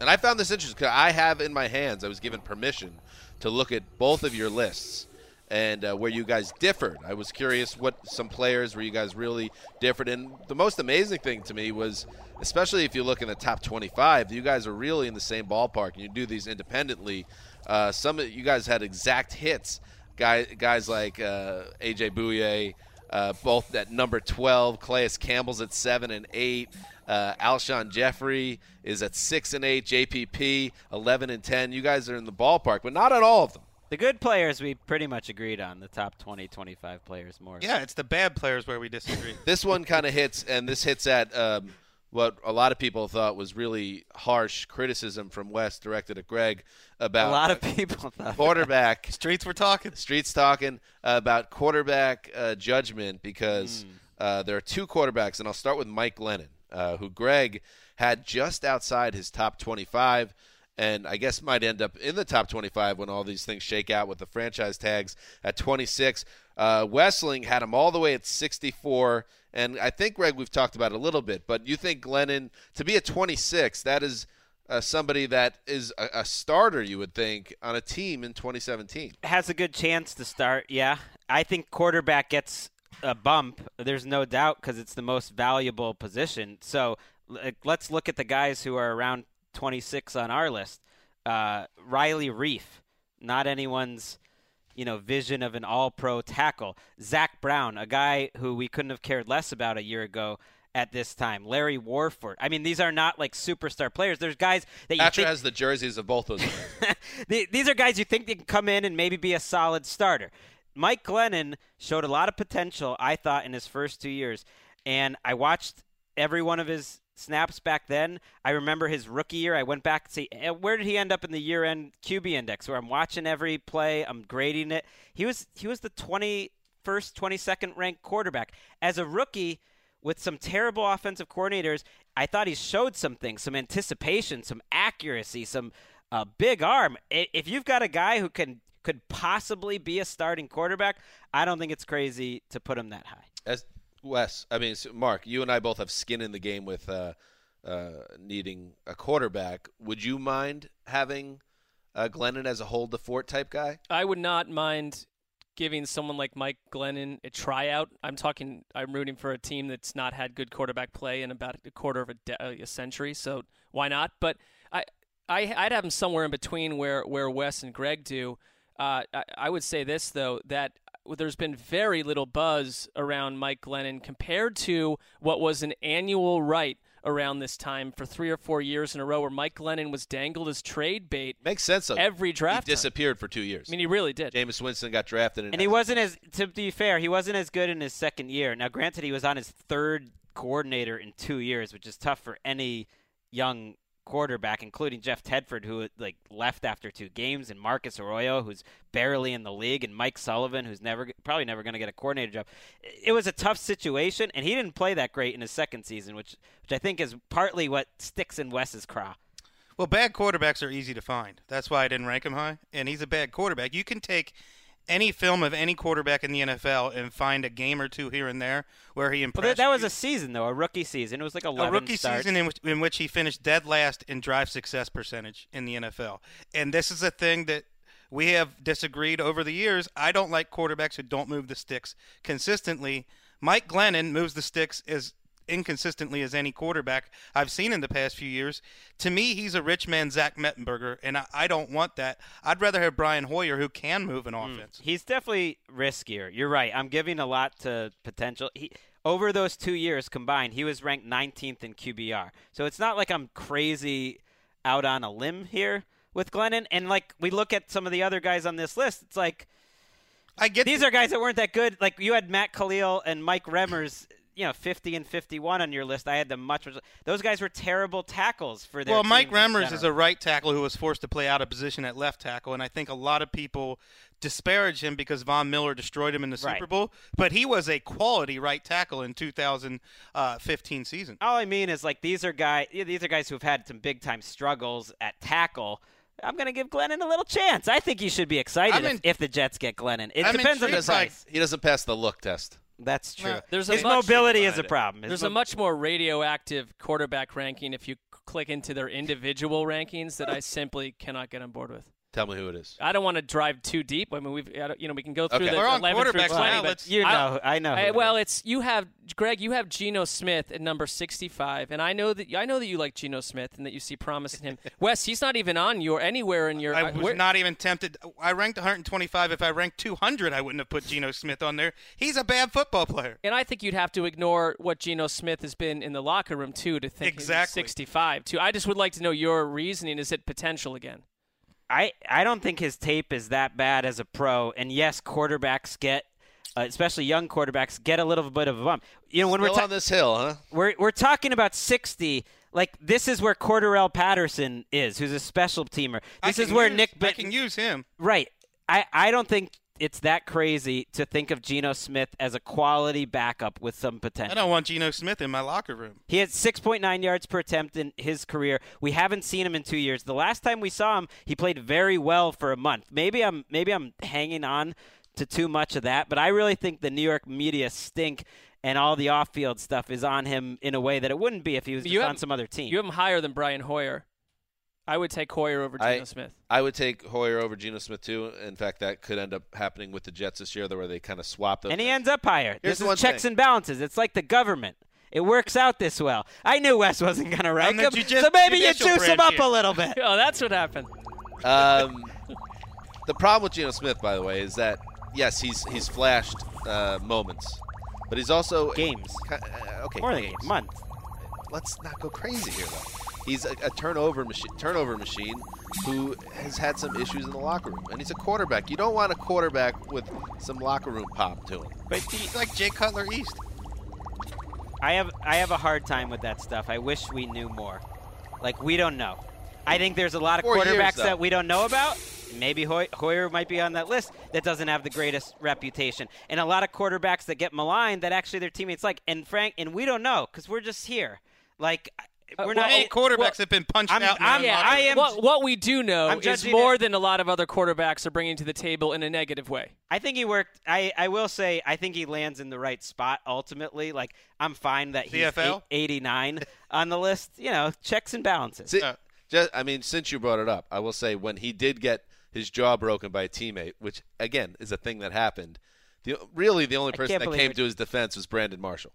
And I found this interesting because I have in my hands. I was given permission to look at both of your lists and uh, where you guys differed. I was curious what some players where you guys really differed. And the most amazing thing to me was, especially if you look in the top 25, you guys are really in the same ballpark, and you do these independently. Uh, some of you guys had exact hits. Guys, guys like uh, AJ Bouye, uh, both at number 12. Calais Campbell's at seven and eight. Uh, Alshon Jeffery is at six and eight. JPP 11 and 10. You guys are in the ballpark, but not on all of them. The good players we pretty much agreed on. The top 20, 25 players more. Yeah, it's the bad players where we disagree. <laughs> this one kind of hits, and this hits at um, what a lot of people thought was really harsh criticism from West directed at Gregg about A lot of people <laughs> thought quarterback. <laughs> Streets were talking. Streets talking about quarterback uh, judgment because uh, there are two quarterbacks, and I'll start with Mike Glennon, uh, who Gregg had just outside his top 25 and I guess might end up in the top 25 when all these things shake out with the franchise tags at 26. Uh, Wesseling had him all the way at 64, and I think Gregg we've talked about it a little bit, but you think Glennon to be at 26, that is uh, somebody that is a, a starter, you would think, on a team in 2017. has a good chance to start. Yeah, I think quarterback gets a bump. There's no doubt because it's the most valuable position. So let's look at the guys who are around 26 on our list. Uh, Riley Reiff, not anyone's you know vision of an all-pro tackle. Zach Brown, a guy who we couldn't have cared less about a year ago. At this time, Larry Warford. I mean, these are not like superstar players. There's guys that you Thatcher think has the jerseys of both of guys. <laughs> the- these are guys you think they can come in and maybe be a solid starter. Mike Glennon showed a lot of potential, I thought, in his first two years. And I watched every one of his snaps back then. I remember his rookie year. I went back to see eh, where did he end up in the year end QB index, where I'm watching every play, I'm grading it. He was he was the 21st, 22nd ranked quarterback. As a rookie, with some terrible offensive coordinators, I thought he showed some things, some anticipation, some accuracy, some uh, big arm. If you've got a guy who can could possibly be a starting quarterback, I don't think it's crazy to put him that high. As Wes, I mean, Marc, you and I both have skin in the game with uh, uh, needing a quarterback. Would you mind having uh, Glennon as a hold the fort type guy? I would not mind giving someone like Mike Glennon a tryout. I'm talking. I'm rooting for a team that's not had good quarterback play in about a quarter of a, de- a century. So why not? But I, I, I'd have him somewhere in between where where Wes and Gregg do. Uh, I, I would say this though that there's been very little buzz around Mike Glennon compared to what was an annual right around this time for three or four years in a row where Mike Glennon was dangled as trade bait. Makes sense. Though. Every draft he time. disappeared for two years. I mean, he really did. Jameis Winston got drafted, And he wasn't as to be fair, he wasn't as good in his second year. Now, granted, he was on his third coordinator in two years, which is tough for any young quarterback, including Jeff Tedford, who like left after two games, and Marcus Arroyo, who's barely in the league, and Mike Sullivan, who's never probably never going to get a coordinator job. It was a tough situation, and he didn't play that great in his second season, which which I think is partly what sticks in Wes's craw. Well, bad quarterbacks are easy to find. That's why I didn't rank him high. And he's a bad quarterback. You can take any film of any quarterback in the NFL and find a game or two here and there where he impressed. that, that was a season though, a rookie season. It was like a rookie starts. season in which, in which he finished dead last in drive success percentage in the NFL. And this is a thing that we have disagreed over the years. I don't like quarterbacks who don't move the sticks consistently. Mike Glennon moves the sticks as inconsistently as any quarterback I've seen in the past few years. To me, he's a rich man Zach Mettenberger, and I, I don't want that. I'd rather have Brian Hoyer who can move an hmm. offense. He's definitely riskier. You're right. I'm giving a lot to potential. He, over those two years combined, he was ranked 19th in QBR. So it's not like I'm crazy out on a limb here with Glennon. And like we look at some of the other guys on this list, it's like I get these are guys that weren't that good. Like you had Matt Kalil and Mike Remmers. You know, 50 and 51 on your list. I had them much. Those guys were terrible tackles for their. Well, Mike teams Remmers is a right tackle who was forced to play out of position at left tackle, and I think a lot of people disparage him because Von Miller destroyed him in the Super Right. Bowl. But he was a quality right tackle in 2015 season. All I mean is like these are guys these are guys who have had some big time struggles at tackle. I'm going to give Glennon a little chance. I think he should be excited I'm if, if the Jets get Glennon. It I'm depends on intrigued the by- price. He doesn't pass the look test. That's true. There's His a mobility is a problem. His There's mo- a much more radioactive quarterback ranking if you click into their individual rankings that I simply cannot get on board with. Tell me who it is. I don't want to drive too deep. I mean, we've I don't- you know we can go through Okay. the We're on 11 through 20, now. but You know, I know. who I- it well, is. it's you have Gregg. You have Geno Smith at number 65, and I know that I know that you like Geno Smith and that you see promise in him. <laughs> Wes, he's not even on your anywhere in your. I was where- not even tempted. I ranked 125. If I ranked 200, I wouldn't have put Geno Smith on there. He's a bad football player. And I think you'd have to ignore what Geno Smith has been in the locker room too to think he's Exactly. 65 too. I just would like to know your reasoning. Is it potential again? I I don't think his tape is that bad as a pro. And yes, quarterbacks get, uh, especially young quarterbacks, get a little bit of a bump. You know, when Still we're ta- on this hill, huh? we're we're talking about 60. Like this is where Cordarrelle Patterson is, who's a special teamer. I This is where use- Nick I can use him. Right. I, I don't think it's that crazy to think of Geno Smith as a quality backup with some potential. I don't want Geno Smith in my locker room. He had 6.9 yards per attempt in his career. We haven't seen him in 2 years. The last time we saw him, he played very well for a month. Maybe I'm maybe I'm hanging on to too much of that, but I really think the New York media stink and all the off-field stuff is on him in a way that it wouldn't be if he was just You on some other team. You have him higher than Brian Hoyer. I would take Hoyer over Geno I, Smith. I would take Hoyer over Geno Smith too. In fact, that could end up happening with the Jets this year, where they kind of swap those. and he ends up higher. Here's this one is checks thing. and balances. It's like the government. It works out this well. I knew Wes wasn't going to rank him, judici- so maybe you juice him up here. a little bit. <laughs> oh, that's what happened. Um, <laughs> the problem with Geno Smith, by the way, is that yes, he's he's flashed uh, moments, but he's also Games. uh, okay, More than games. a month. Let's not go crazy here, though. He's a, a turnover machine, turnover machine, who has had some issues in the locker room, and he's a quarterback. You don't want a quarterback with some locker room pop to him. But He's like Jay Cutler East. I have I have a hard time with that stuff. I wish we knew more. Like we don't know. I think there's a lot of Four quarterbacks though. that we don't know about. Maybe Hoy- Hoyer might be on that list that doesn't have the greatest reputation, and a lot of quarterbacks that get maligned that actually their teammates like. And Frank, and we don't know because we're just here. Like we're well, not. Eight quarterbacks have been punched I'm- out. in their I'm- yeah, I am- What, what we do know I'm is more it- than a lot of other quarterbacks are bringing to the table in a negative way. I think he worked. I, I will say I think he lands in the right spot ultimately. Like I'm fine that he's CFL? eight- 89 on the list. You know, checks and balances. Si- Uh, just, I mean, since you brought it up, I will say when he did get his jaw broken by a teammate, which again is a thing that happened. The, really, the only person that came to his defense was Brandon Marshall.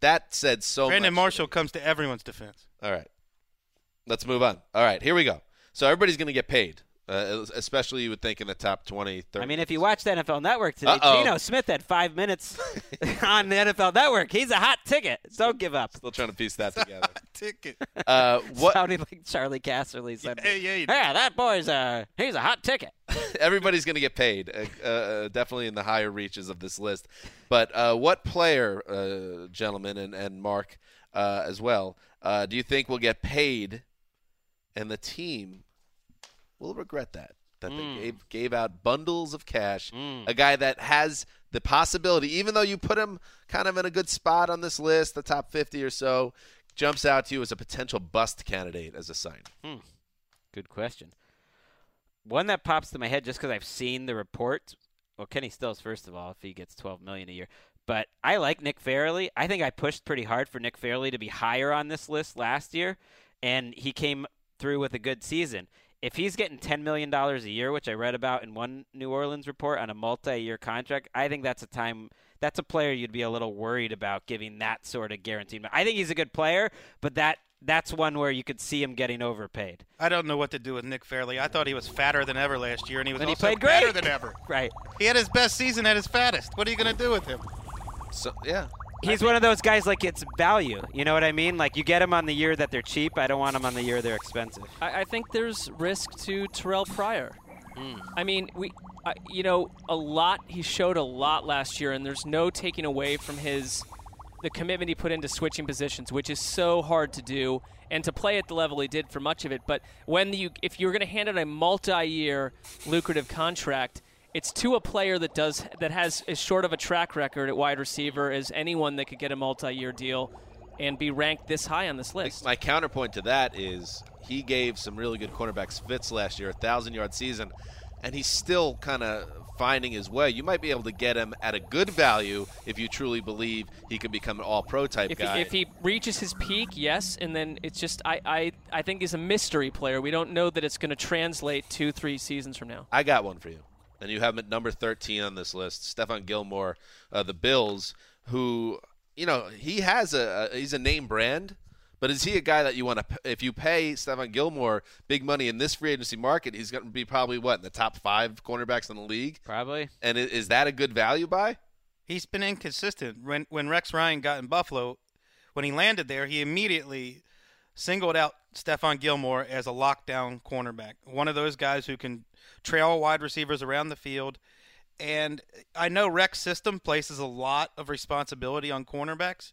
That said so Brandon much. Marshall comes to everyone's defense. All right. Let's move on. All right, here we go. So everybody's going to get paid, uh, especially you would think in the top 20, 30. I mean, if you watch the NFL Network today, Uh-oh. Geno Smith had five minutes <laughs> on the NFL Network. He's a hot ticket. Don't give up. Still trying to piece that together. Ticket. uh, what Sounding like Charley Casserly said. Yeah, yeah, you- yeah, that boy's a he's a hot ticket. <laughs> everybody's going to get paid, uh, uh, definitely in the higher reaches of this list. But uh, what player, uh, gentlemen, and, and Marc uh, as well, uh, do you think will get paid and the team will regret that? That Mm. they gave, gave out bundles of cash. A guy that has the possibility, even though you put him kind of in a good spot on this list, the top 50 or so, jumps out to you as a potential bust candidate as a sign. Good question. One that pops to my head just because I've seen the report. Well, Kenny Stills, first of all, if he gets 12 million a year. But I like Nick Fairley. I think I pushed pretty hard for Nick Fairley to be higher on this list last year, and he came through with a good season. If he's getting $10 million a year, which I read about in one New Orleans report on a multi-year contract, I think that's a time that's a player you'd be a little worried about giving that sort of guaranteed. I think he's a good player, but that that's one where you could see him getting overpaid. I don't know what to do with Nick Fairley. I thought he was fatter than ever last year, and he was And he also played better great. than ever. <laughs> Right. He had his best season at his fattest. What are you going to do with him? So, yeah. He's one of those guys like it's value. You know what I mean? Like you get him on the year that they're cheap. I don't want him on the year they're expensive. I, I think there's risk to Terrell Pryor. Hmm. I mean, we, I, you know, a lot. He showed a lot last year, and there's no taking away from his the commitment he put into switching positions, which is so hard to do, and to play at the level he did for much of it. But when you, if you're going to hand out a multi-year lucrative contract, it's to a player that does that has as short of a track record at wide receiver as anyone that could get a multi-year deal and be ranked this high on this list. My counterpoint to that is he gave some really good cornerbacks fits last year, a thousand yard season, and he's still kind of finding his way. You might be able to get him at a good value if you truly believe he can become an all pro type If he, guy. if he reaches his peak, yes, and then it's just I, I, I think he's a mystery player. We don't know that it's going to translate two, three seasons from now. I got one for you. And you have him at number 13 on this list, Stephon Gilmore, uh, the Bills, who, you know, he has a, a he's a name brand, but is he a guy that you want to if you pay Stephon Gilmore big money in this free agency market, he's going to be probably what, in the top 5 cornerbacks in the league? Probably. And i- is that a good value buy? He's been inconsistent. When when Rex Ryan got in Buffalo, when he landed there, he immediately singled out Stephon Gilmore as a lockdown cornerback, one of those guys who can trail wide receivers around the field. And I know Rex system places a lot of responsibility on cornerbacks,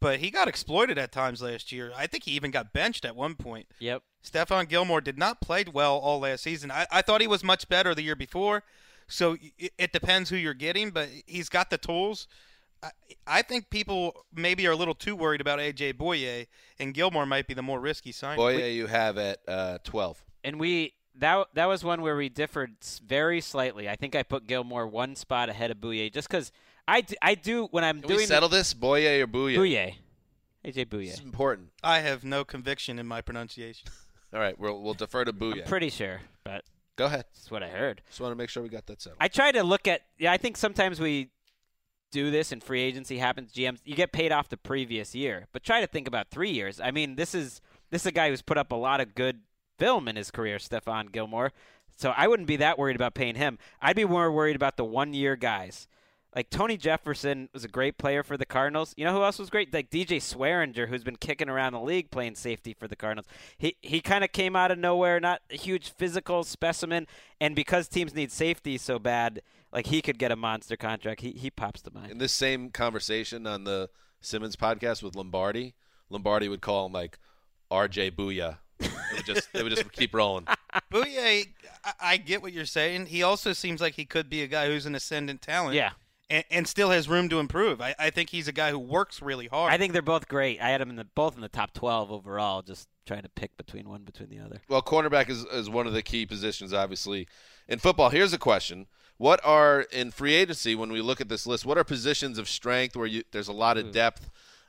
but he got exploited at times last year. I think he even got benched at one point. Yep. Stephon Gilmore did not play well all last season. I, I thought he was much better the year before. So it, it depends who you're getting, but he's got the tools. I, I think people maybe are a little too worried about AJ Boye, and Gilmore might be the more risky sign. Boye, you have at uh, 12. And we that that was one where we differed very slightly. I think I put Gilmore one spot ahead of Bouye just because I, d- I do when I'm Can doing we settle this? Boye or Bouye? Bouye. AJ Bouye. This is important. I have no conviction in my pronunciation. <laughs> All right, we'll, we'll defer to Bouye. I'm pretty sure, but Go ahead. that's what I heard. Just want to make sure we got that settled. I try to look at. Yeah, I think sometimes we do this and free agency happens. GMs, you get paid off the previous year, but try to think about three years. I mean, this is this is a guy who's put up a lot of good film in his career, Stephon Gilmore. So I wouldn't be that worried about paying him. I'd be more worried about the one year guys. Like Tony Jefferson was a great player for the Cardinals. You know who else was great? Like DJ Swearinger, who's been kicking around the league playing safety for the Cardinals. He he kind of came out of nowhere, not a huge physical specimen, and because teams need safety so bad, like he could get a monster contract. He he pops to mind. In this same conversation on the Simmons podcast with Lombardi, Lombardi would call him like RJ Booyah. It would just it would just keep rolling. <laughs> Bouye, I, I get what you're saying. He also seems like he could be a guy who's an ascendant talent. Yeah. And, and still has room to improve. I, I think he's a guy who works really hard. I think they're both great. I had them in the both in the top twelve overall. Just trying to pick between one between the other. Well, cornerback is, is one of the key positions, obviously, in football. Here's a question: What are in free agency when we look at this list? What are positions of strength where you, there's a lot of depth,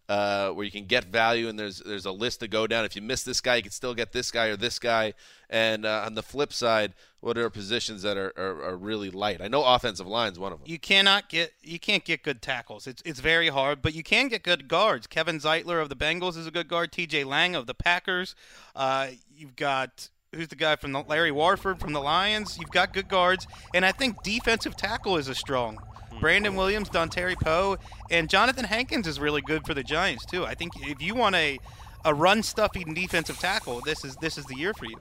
uh, where you can get value, and there's there's a list to go down. If you miss this guy, you can still get this guy or this guy. And uh, on the flip side, what are positions that are, are, are really light? I know offensive line's one of them. you cannot get you can't get good tackles. It's it's very hard, but you can get good guards. Kevin Zeitler of the Bengals is a good guard. T.J. Lang of the Packers. Uh, you've got who's the guy from the Larry Warford from the Lions. You've got good guards, and I think defensive tackle is a strong. Mm-hmm. Brandon Williams, Dontari Poe, and Jonathan Hankins is really good for the Giants too. I think if you want a a run stuffing defensive tackle, this is this is the year for you.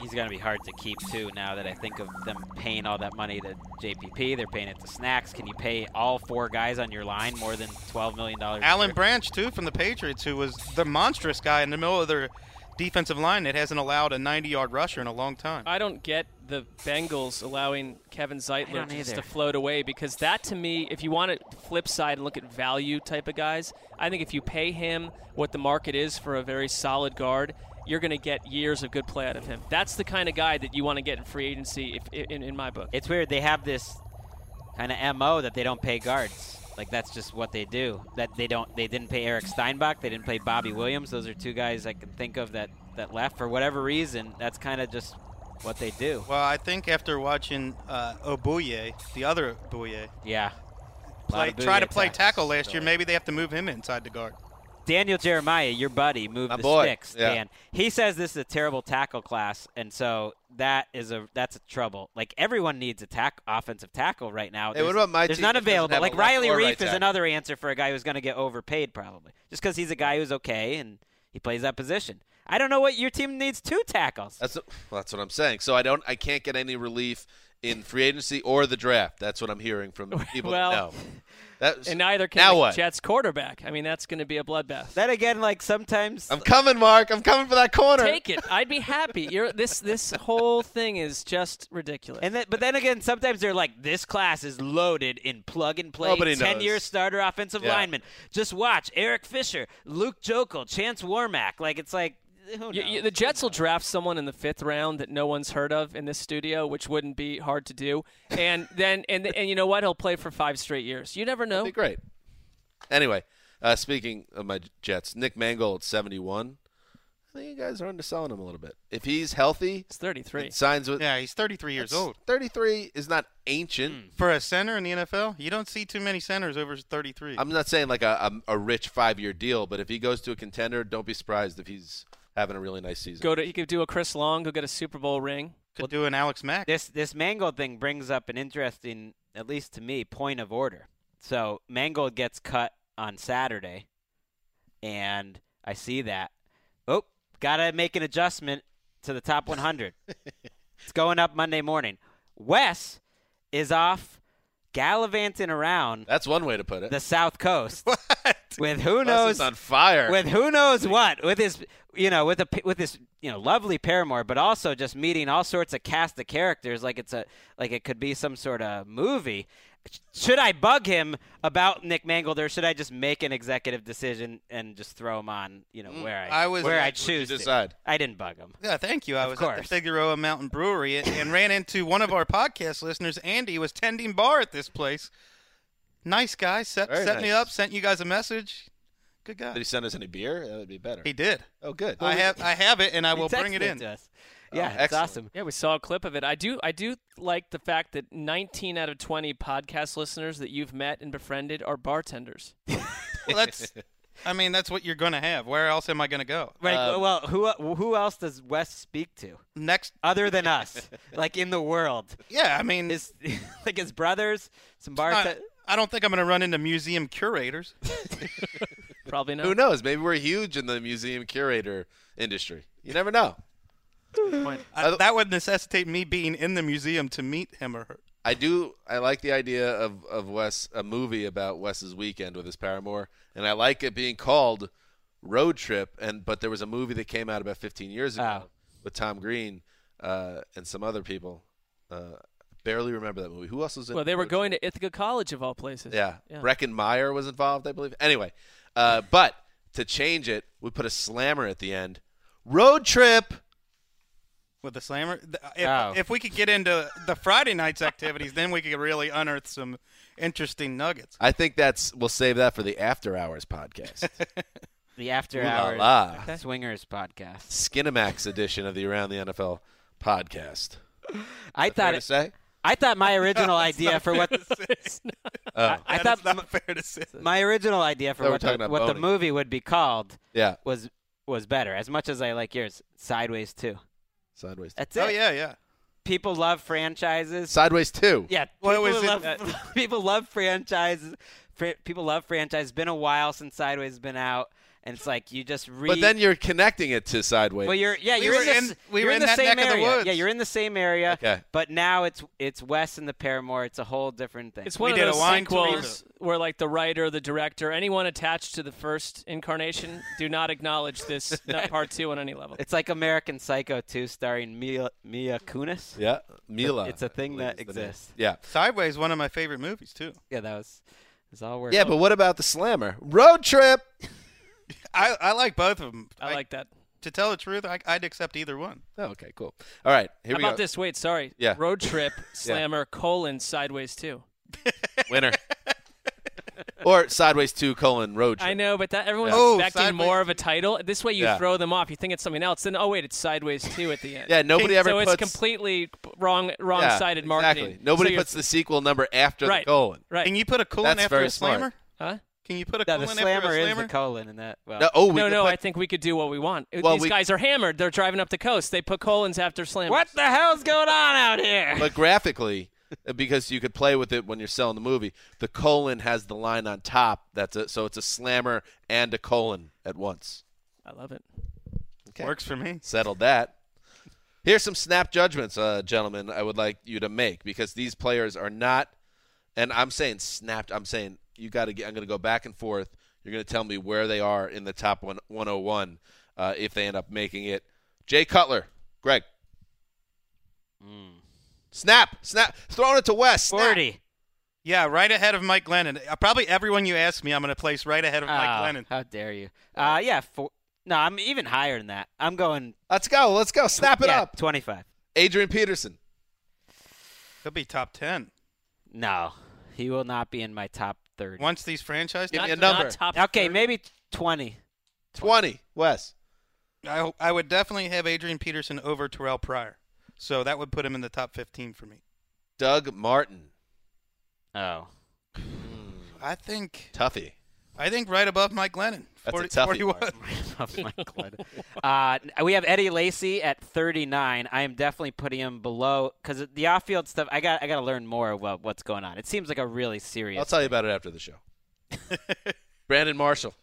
He's going to be hard to keep too. Now that I think of them paying all that money to JPP, they're paying it to Snacks. Can you pay all four guys on your line more than twelve million dollars? Alan Branch too from the Patriots, who was the monstrous guy in the middle of their defensive line that hasn't allowed a 90-yard rusher in a long time. I don't get the Bengals allowing Kevin Zeitler just either. to float away because that to me, if you want to flip side and look at value type of guys, I think if you pay him what the market is for a very solid guard, you're going to get years of good play out of him. That's the kind of guy that you want to get in free agency, if, in, in my book. It's weird. They have this kind of mo that they don't pay guards. Like that's just what they do. That they don't. They didn't pay Eric Steinbach. They didn't pay Bobby Williams. Those are two guys I can think of that that left for whatever reason. That's kind of just what they do. Well, I think after watching uh, Ogbuehi, the other Ogbuehi, Yeah. play, try to play attacks. tackle last year, maybe they have to move him inside the guard. Daniel Jeremiah, your buddy, moved My the boy, sticks. yeah. Dan, he says this is a terrible tackle class, and so that is a that's a trouble. Like everyone needs a tack offensive tackle right now. Hey, what There's- about my There's none doesn't available. Like Riley or right is tackle? another answer for a guy who's going to get overpaid probably, just because he's a guy who's okay and he plays that position. I don't know what your team needs two tackles. That's well, that's what I'm saying. So I don't I can't get any relief in free agency or the draft. That's what I'm hearing from <laughs> people. Well, that know. That's, and neither can now the what? Jets quarterback. I mean, that's going to be a bloodbath. Then again, like sometimes I'm coming, Marc. I'm coming for that corner. Take it. I'd be happy. You're this this whole thing is just ridiculous. And then, but then again, sometimes they're like, this class is loaded in plug and play, Nobody ten year knows. starter offensive Yeah. lineman. Just watch Eric Fisher, Luke Joeckel, Chance Warmack. Like it's like who You- knows? you- the Jets will draft someone in the fifth round that no one's heard of in this studio, which wouldn't be hard to do. And <laughs> then, and and you know what? He'll play for five straight years. You never know. That'd be great. Anyway, uh, speaking of my Jets, Nick Mangold at 71. I think you guys are underselling him a little bit. If he's healthy, he's 33. signs with Yeah, he's 33 years old. 33 is not ancient. Hmm. For a center in the NFL, you don't see too many centers over 33. I'm not saying like a, a, a rich five year deal, but if he goes to a contender, don't be surprised if he's having a really nice season. Go to he could do a Chris Long, go get a Super Bowl ring. Could do an Alex Mack. this this Mangold thing brings up an interesting, at least to me, point of order. So Mangold gets cut on Saturday, and I see that. Oh, Gotta make an adjustment to the top 100. <laughs> it's going up Monday morning. Wes is off gallivanting around. That's one way to put it. The South Coast. <laughs> With who knows on fire. With who knows what? With his, you know, with a with this, you know, lovely paramour, but also just meeting all sorts of cast of characters, like it's a like it could be some sort of movie. Should I bug him about Nick Mangold, or should I just make an executive decision and just throw him on, you know, mm, where I, I was- where I choose to? decide? I didn't bug him. Yeah, thank you. I Of was at the Figueroa Mountain Brewery and, and ran into one of our <laughs> podcast listeners. Andy was tending bar at this place. Nice guy. Set, Very set me up. Sent you guys a message. Good guy. Did he send us any beer? That would be better. He did. Oh, good. I have I have it, and I will bring it in. to us. Oh, Yeah, it's awesome. Yeah, we saw a clip of it. I do I do like the fact that 19 out of 20 podcast listeners that you've met and befriended are bartenders. <laughs> Well, that's. I mean, that's what you're going to have. Where else am I going to go? Right. Um, well, who who else does Wes speak to Next. other than us, like in the world? <laughs> Yeah, I mean, His <laughs> like his brothers, some I, bartenders. I don't think I'm going to run into museum curators. <laughs> Probably not. Who knows? Maybe we're huge in the museum curator industry. You never know. Point. I, that would necessitate me being in the museum to meet him or her. I do. I like the idea of of Wes a movie about Wes's weekend with his paramour, and I like it being called Road Trip. And but there was a movie that came out about 15 years ago Oh. with Tom Green uh, and some other people. Uh, barely remember that movie. Who else was in? Well, they were going to Ithaca College of all places. Yeah, Yeah. Breckin Meyer was involved, I believe. Anyway, uh, but to change it, we put a slammer at the end. Road Trip. with the slammer. If, Oh. if we could get into the Friday night's activities, then we could really unearth some interesting nuggets. I think that's. We'll save that for the After Hours podcast. <laughs> the After Ooh Hours la. Swingers podcast. Skinamax edition of the Around the NFL podcast. I Fair thought to it, say. I thought my <laughs> original idea for what <laughs> Oh. I, I thought not fair to say. my original idea for Thought we were what, the, what the movie would be called Yeah. was was better. As much as I like yours, Sideways too. Sideways. That's it. Oh yeah, yeah. People love franchises. Sideways two. Yeah, Well, people, it was love, <laughs> people love franchises. Fr- people love franchises. It's been a while since Sideways has been out, and it's like you just read. But then you're connecting it to Sideways. well, you're yeah, We you're were in, the, in- we you're were in in the that same neck of the area. woods. Yeah, you're in the same area. Okay. But now it's it's Wes and the paramour. It's a whole different thing. It's one We of did a those wine tour. sequels where, like, the writer, the director, anyone attached to the first incarnation do not acknowledge this <laughs> part two on any level. It's like American Psycho 2 starring Mia, Mia Kunis. yeah. Mila. It's a thing that believe is the name. exists. Yeah. Sideways, one of my favorite movies too. Yeah, that was it's all worth Yeah, but what about the slammer? Road Trip. I, I like both of them. I like that. To tell the truth, I, I'd accept either one. Oh, okay, cool. All right, here How we about go. this? Wait, sorry. Yeah. Road trip, <laughs> slammer, colon, sideways two. <laughs> Winner. or Sideways two colon Road Trip. I know, but that everyone's Yeah. Oh, expecting Sideways more of a title. This way, you Yeah. throw them off. You think it's something else. Then, oh wait, it's sideways two at the end. Yeah, nobody ever so puts it's completely wrong, wrong yeah, sided exactly. marketing. Nobody So puts the sequel number after Right. the colon. right. Can you put a colon That's after very a slammer? smart. Huh? Can you put a No, colon the after slammer a is slammer? the colon in that. Well, No, oh, we no, no. put- I think we could do what we want. Well, These we- guys are hammered. They're driving up the coast. They put colons after slammers. what the hell's going on out here? But graphically, uh, because you could play with it when you're selling the movie, the colon has the line on top. That's it. So it's a slammer and a colon at once. I love it. Okay. Works for me. Settled that. Here's some snap judgments, uh, gentlemen. I would like you to make because these players are not, and I'm saying snapped. I'm saying you got to get. I'm going to go back and forth. You're going to tell me where they are in the top one, 101 uh, if they end up making it. Jay Cutler, Gregg. Snap, snap, throwing it to West. Snap. Forty. Yeah, right ahead of Mike Glennon. Uh, Probably everyone you ask me, I'm going to place right ahead of Mike Oh, Glennon. how dare you? Uh, yeah. Four, no, I'm even higher than that. I'm going. Let's go. Let's go. Snap it yeah, up. Twenty-five. Adrian Peterson. He'll be top 10. No, he will not be in my top thirty. Once these franchise Give me a number. Not top Okay, 30. maybe twenty. 20. Wes. I, I would definitely have Adrian Peterson over Terrelle Pryor. So that would put him in the top 15 for me. Doug Martin. Oh, hmm. I think Tuffy. I think right above Mike Glennon. That's a 40, toughie, 41. Marc. Mike Glennon. uh, we have Eddie Lacy at 39. I am definitely putting him below because the off-field stuff. I got I got to learn more about what's going on. It seems like a really serious. I'll tell you about it after the show. <laughs> Brandon Marshall.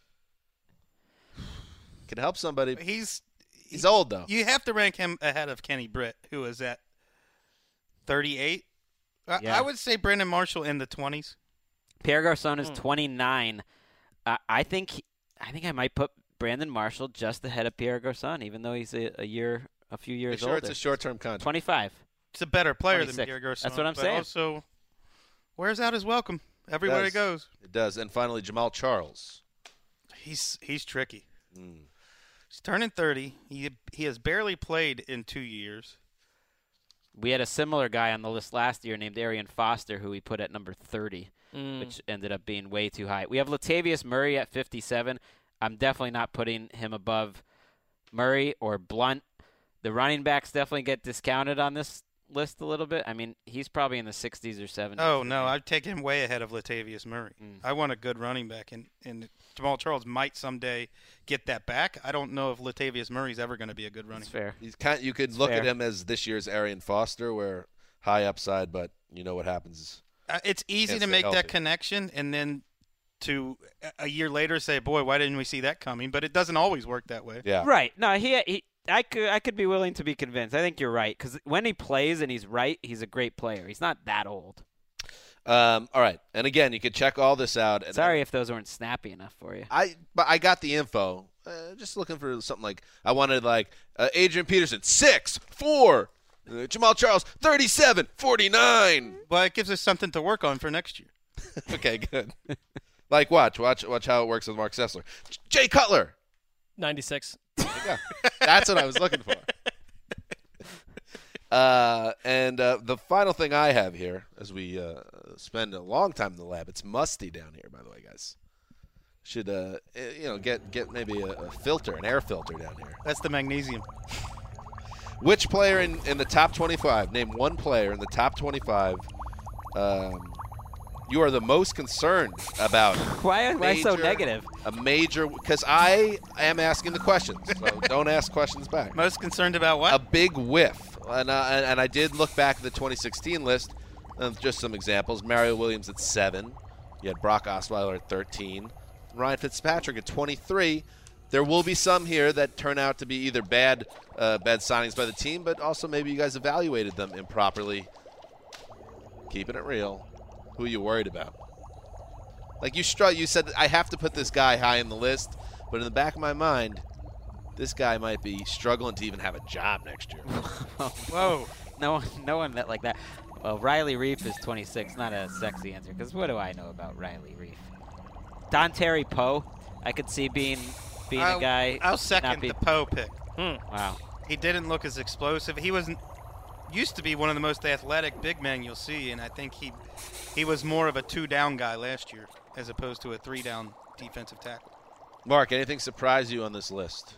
Can help somebody. He's He's old though. You have to rank him ahead of Kenny Britt, who is at 38. I- Yeah. I would say Brandon Marshall in the 20s. Pierre Garcon Hmm. is 29. Uh, I think he- I think I might put Brandon Marshall just ahead of Pierre Garcon, even though he's a, a year, a few years Make sure older. it's a short-term contract. 25. It's a better player 26. than Pierre Garcon. That's what I'm but saying. Also, wears out his welcome everywhere he goes. It does. And finally, Jamaal Charles. He's he's tricky. Mm. He's turning 30. He he has barely played in two years. We had a similar guy on the list last year named Arian Foster, who we put at number 30, Mm. which ended up being way too high. We have Latavius Murray at 57. I'm definitely not putting him above Murray or Blount. The running backs definitely get discounted on this list a little bit. I mean, he's probably in the 60s or 70s. Oh no, I'd take him way ahead of Latavius Murray. Mm. I want a good running back, and, and Jamaal Charles might someday get that back. I don't know if Latavius Murray's ever going to be a good running. That's fair. He's kind. You could It's look at him as this year's Arian Foster, where high upside, but you know what happens. Uh, it's easy to make healthy. that connection, and then to a- a year later say, "Boy, why didn't we see that coming?" But it doesn't always work that way. Right. No, he, he I could I could be willing to be convinced. I think you're right cuz when he plays and he's right, he's a great player. He's not that old. Um, all right, and again, you could check all this out. And Sorry if those weren't snappy enough for you. I but I got the info. Uh, just looking for something like I wanted like uh, Adrian Peterson six four, uh, Jamaal Charles 37 49. Well, it gives us something to work on for next year. <laughs> okay, good. like watch watch watch how it works with Marc Sessler. J- Jay Cutler. 96. Yeah, that's what I was looking for. <laughs> Uh, and uh, the final thing I have here, as we uh, spend a long time in the lab, it's musty down here, by the way, guys. Should uh, eh, you know get get maybe a, a filter, an air filter down here. That's the magnesium. Which player in, in the top 25? Name one player in the top 25. Um, you are the most concerned about. Why why so negative? A major because I am asking the questions, so <laughs> don't ask questions back. Most concerned about what? A big whiff, and uh, and, and I did look back at the 2016 list. Uh, just some examples: Mario Williams at seven. You had Brock Osweiler at 13. Ryan Fitzpatrick at 23. There will be some here that turn out to be either bad, uh, bad signings by the team, but also maybe you guys evaluated them improperly. Keeping it real. Who are you worried about? Like you struck, you said I have to put this guy high in the list, but in the back of my mind, this guy might be struggling to even have a job next year. <laughs> Whoa. No one no one that like that. Well, Riley Reiff is 26, not a sexy answer cuz what do I know about Riley Reiff? Don Terry Poe, I could see being being I'll, a guy I'll second be, the Poe pick. Hmm. Wow. He didn't look as explosive. He wasn't used to be one of the most athletic big men you'll see, and I think he he was more of a two down guy last year as opposed to a three down defensive tackle. Marc, anything surprise you on this list?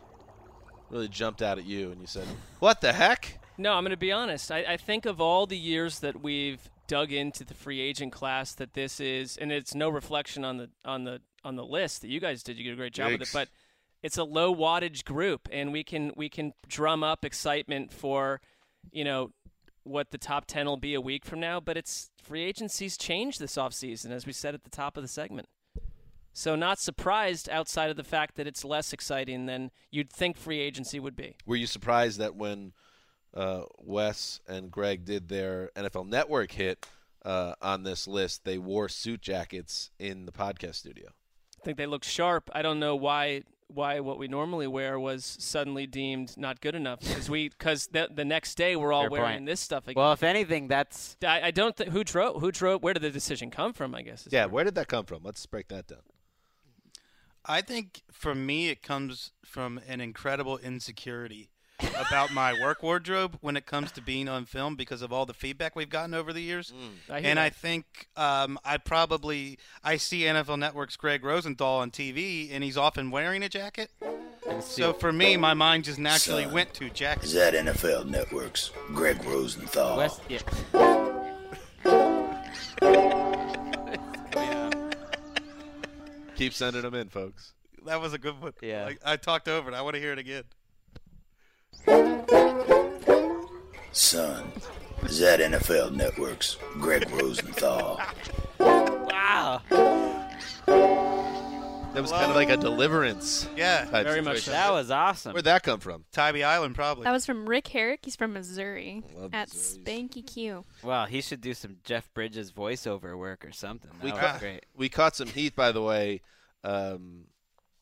Really jumped out at you, and you said, "What the heck?" No, I'm going to be honest. I, I think of all the years that we've dug into the free agent class, that this is, and it's no reflection on the on the on the list that you guys did. You did a great job with it, but it's a low wattage group, and we can we can drum up excitement for, you know, what the top ten will be a week from now. But it's free agencies change this offseason, as we said at the top of the segment. So not surprised outside of the fact that it's less exciting than you'd think free agency would be. Were you surprised that when uh, Wes and Gregg did their NFL Network hit uh, on this list, they wore suit jackets in the podcast studio? I think they look sharp. I don't know why why what we normally wear was suddenly deemed not good enough because we because the, the next day we're all Fair wearing point. this stuff again. Well, if anything, that's I, I don't think who drove who drove where did the decision come from? I guess. Yeah, where did that come from? Let's break that down. I think for me, it comes from an incredible insecurity about my work wardrobe when it comes to being on film because of all the feedback we've gotten over the years. I hear and I think um, I probably I see NFL Network's Gregg Rosenthal on TV, and he's often wearing a jacket. So for me, my mind just naturally Son, went to jackets. Is that NFL Network's Gregg Rosenthal? West, yeah. Keep sending them in, folks. That was a good one. Yeah. I, I talked over it. I want to hear it again. Son, is that NFL Network's Gregg Rosenthal? Wow. That was kind of like a deliverance. Yeah, type Very much situation. so. That was awesome. Where'd that come from? Tybee Island, probably. That was from Rick Herrick. He's from Missouri Love at Missouri's. Spanky Q. Well, he should do some Jeff Bridges voiceover work or something. That We was caught, great. we caught some heat, by the way. Um,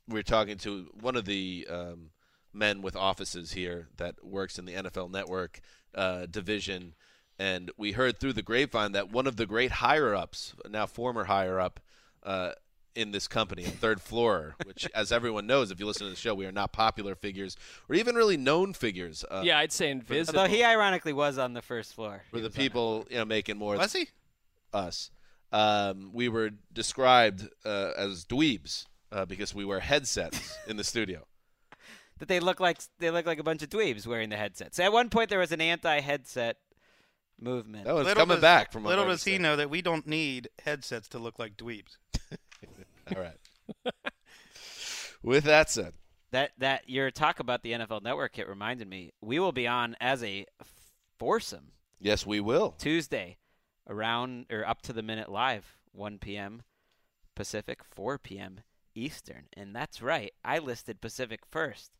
we were talking to one of the um, men with offices here that works in the NFL Network uh, division, and we heard through the grapevine that one of the great higher ups, now former higher up, uh, in this company, a third floor, <laughs> which, as everyone knows, if you listen to the show, we are not popular figures or even really known figures. Uh, yeah, I'd say invisible. Although he ironically was on the first floor. for the people you know making more. Was he? Us. Um, we were described uh, as dweebs uh, because we wear headsets in the studio. That they look like they look like a bunch of dweebs wearing the headsets. So At one point, there was an anti-headset movement. That was Little coming does- back from Little I does he know that we don't need headsets to look like dweebs. <laughs> All right. <laughs> With that said, That that your talk about the NFL Network it reminded me. We will be on as a foursome yes, we will. Tuesday, around or up to the minute live, 1 p.m. Pacific, 4 p.m. Eastern, and that's right. I listed Pacific first.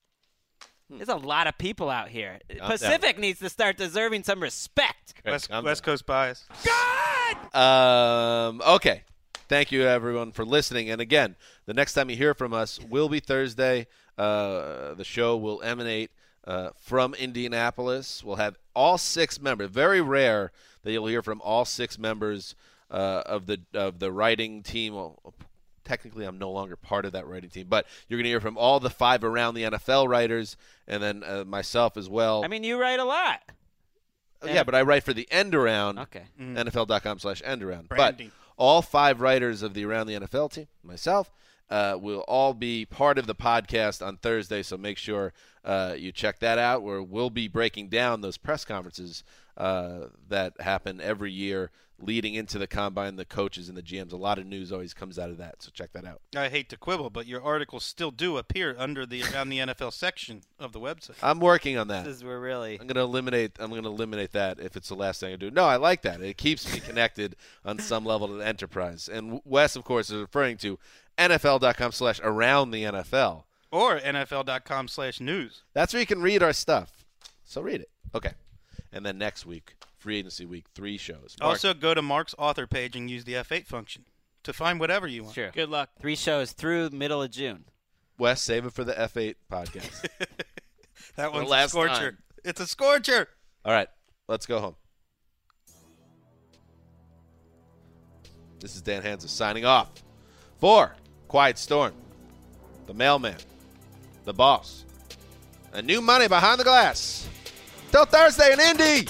There's a lot of people out here. down. Pacific needs to start deserving some respect. West, West Coast bias. God! Um, okay. Thank you, everyone, for listening. And again, the next time you hear from us will be Thursday. Uh, the show will emanate uh, from Indianapolis. We'll have all six members. Very rare that you'll hear from all six members uh, of the of the writing team. Well, technically, I'm no longer part of that writing team, but you're going to hear from all the five around the NFL writers, and then uh, myself as well. I mean, you write a lot. yeah, but I write for the end around. Okay. NFL.com slash end around. But all five writers of the Around the NFL team, myself, uh, will all be part of the podcast on Thursday. So make sure uh, you check that out, where we'll be breaking down those press conferences uh, that happen every year leading into the combine, the coaches and the GMs. A lot of news always comes out of that. So check that out. I hate to quibble, but your articles still do appear under the around the NFL section of the website. I'm working on that. This is where really. I'm going to eliminate. I'm going to eliminate that if it's the last thing I do. No, I like that. It keeps me connected on some level to the enterprise. And Wes, of course, is referring to NFL.com/slash around the NFL. Or NFL.com slash news. That's where you can read our stuff. So read it. Okay. And then next week, free agency week, three shows. Marc, Also, go to Marc's author page and use the F8 function to find whatever you want. Sure. Good luck. Three shows through middle of June. Wes, save it for the F8 podcast. <laughs> That For one's last a scorcher. time. It's a scorcher. All right, let's go home. This is Dan Hanzus signing off for Quiet Storm, the mailman, the boss, and new money behind the glass. Till Thursday in Indy.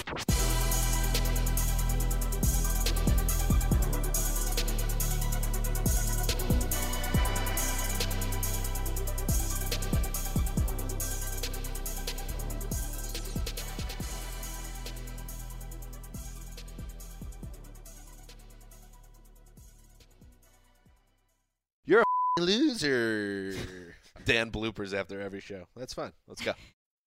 You're a loser. Dan bloopers after every show. That's fun. Let's go.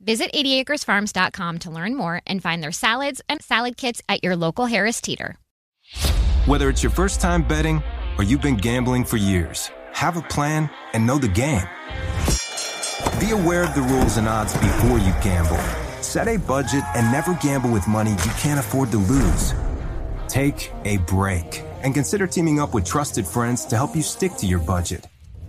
Visit 80acresfarms.com to learn more and find their salads and salad kits at your local Harris Teeter. Whether it's your first time betting or you've been gambling for years, have a plan and know the game. Be aware of the rules and odds before you gamble. Set a budget and never gamble with money you can't afford to lose. Take a break and consider teaming up with trusted friends to help you stick to your budget.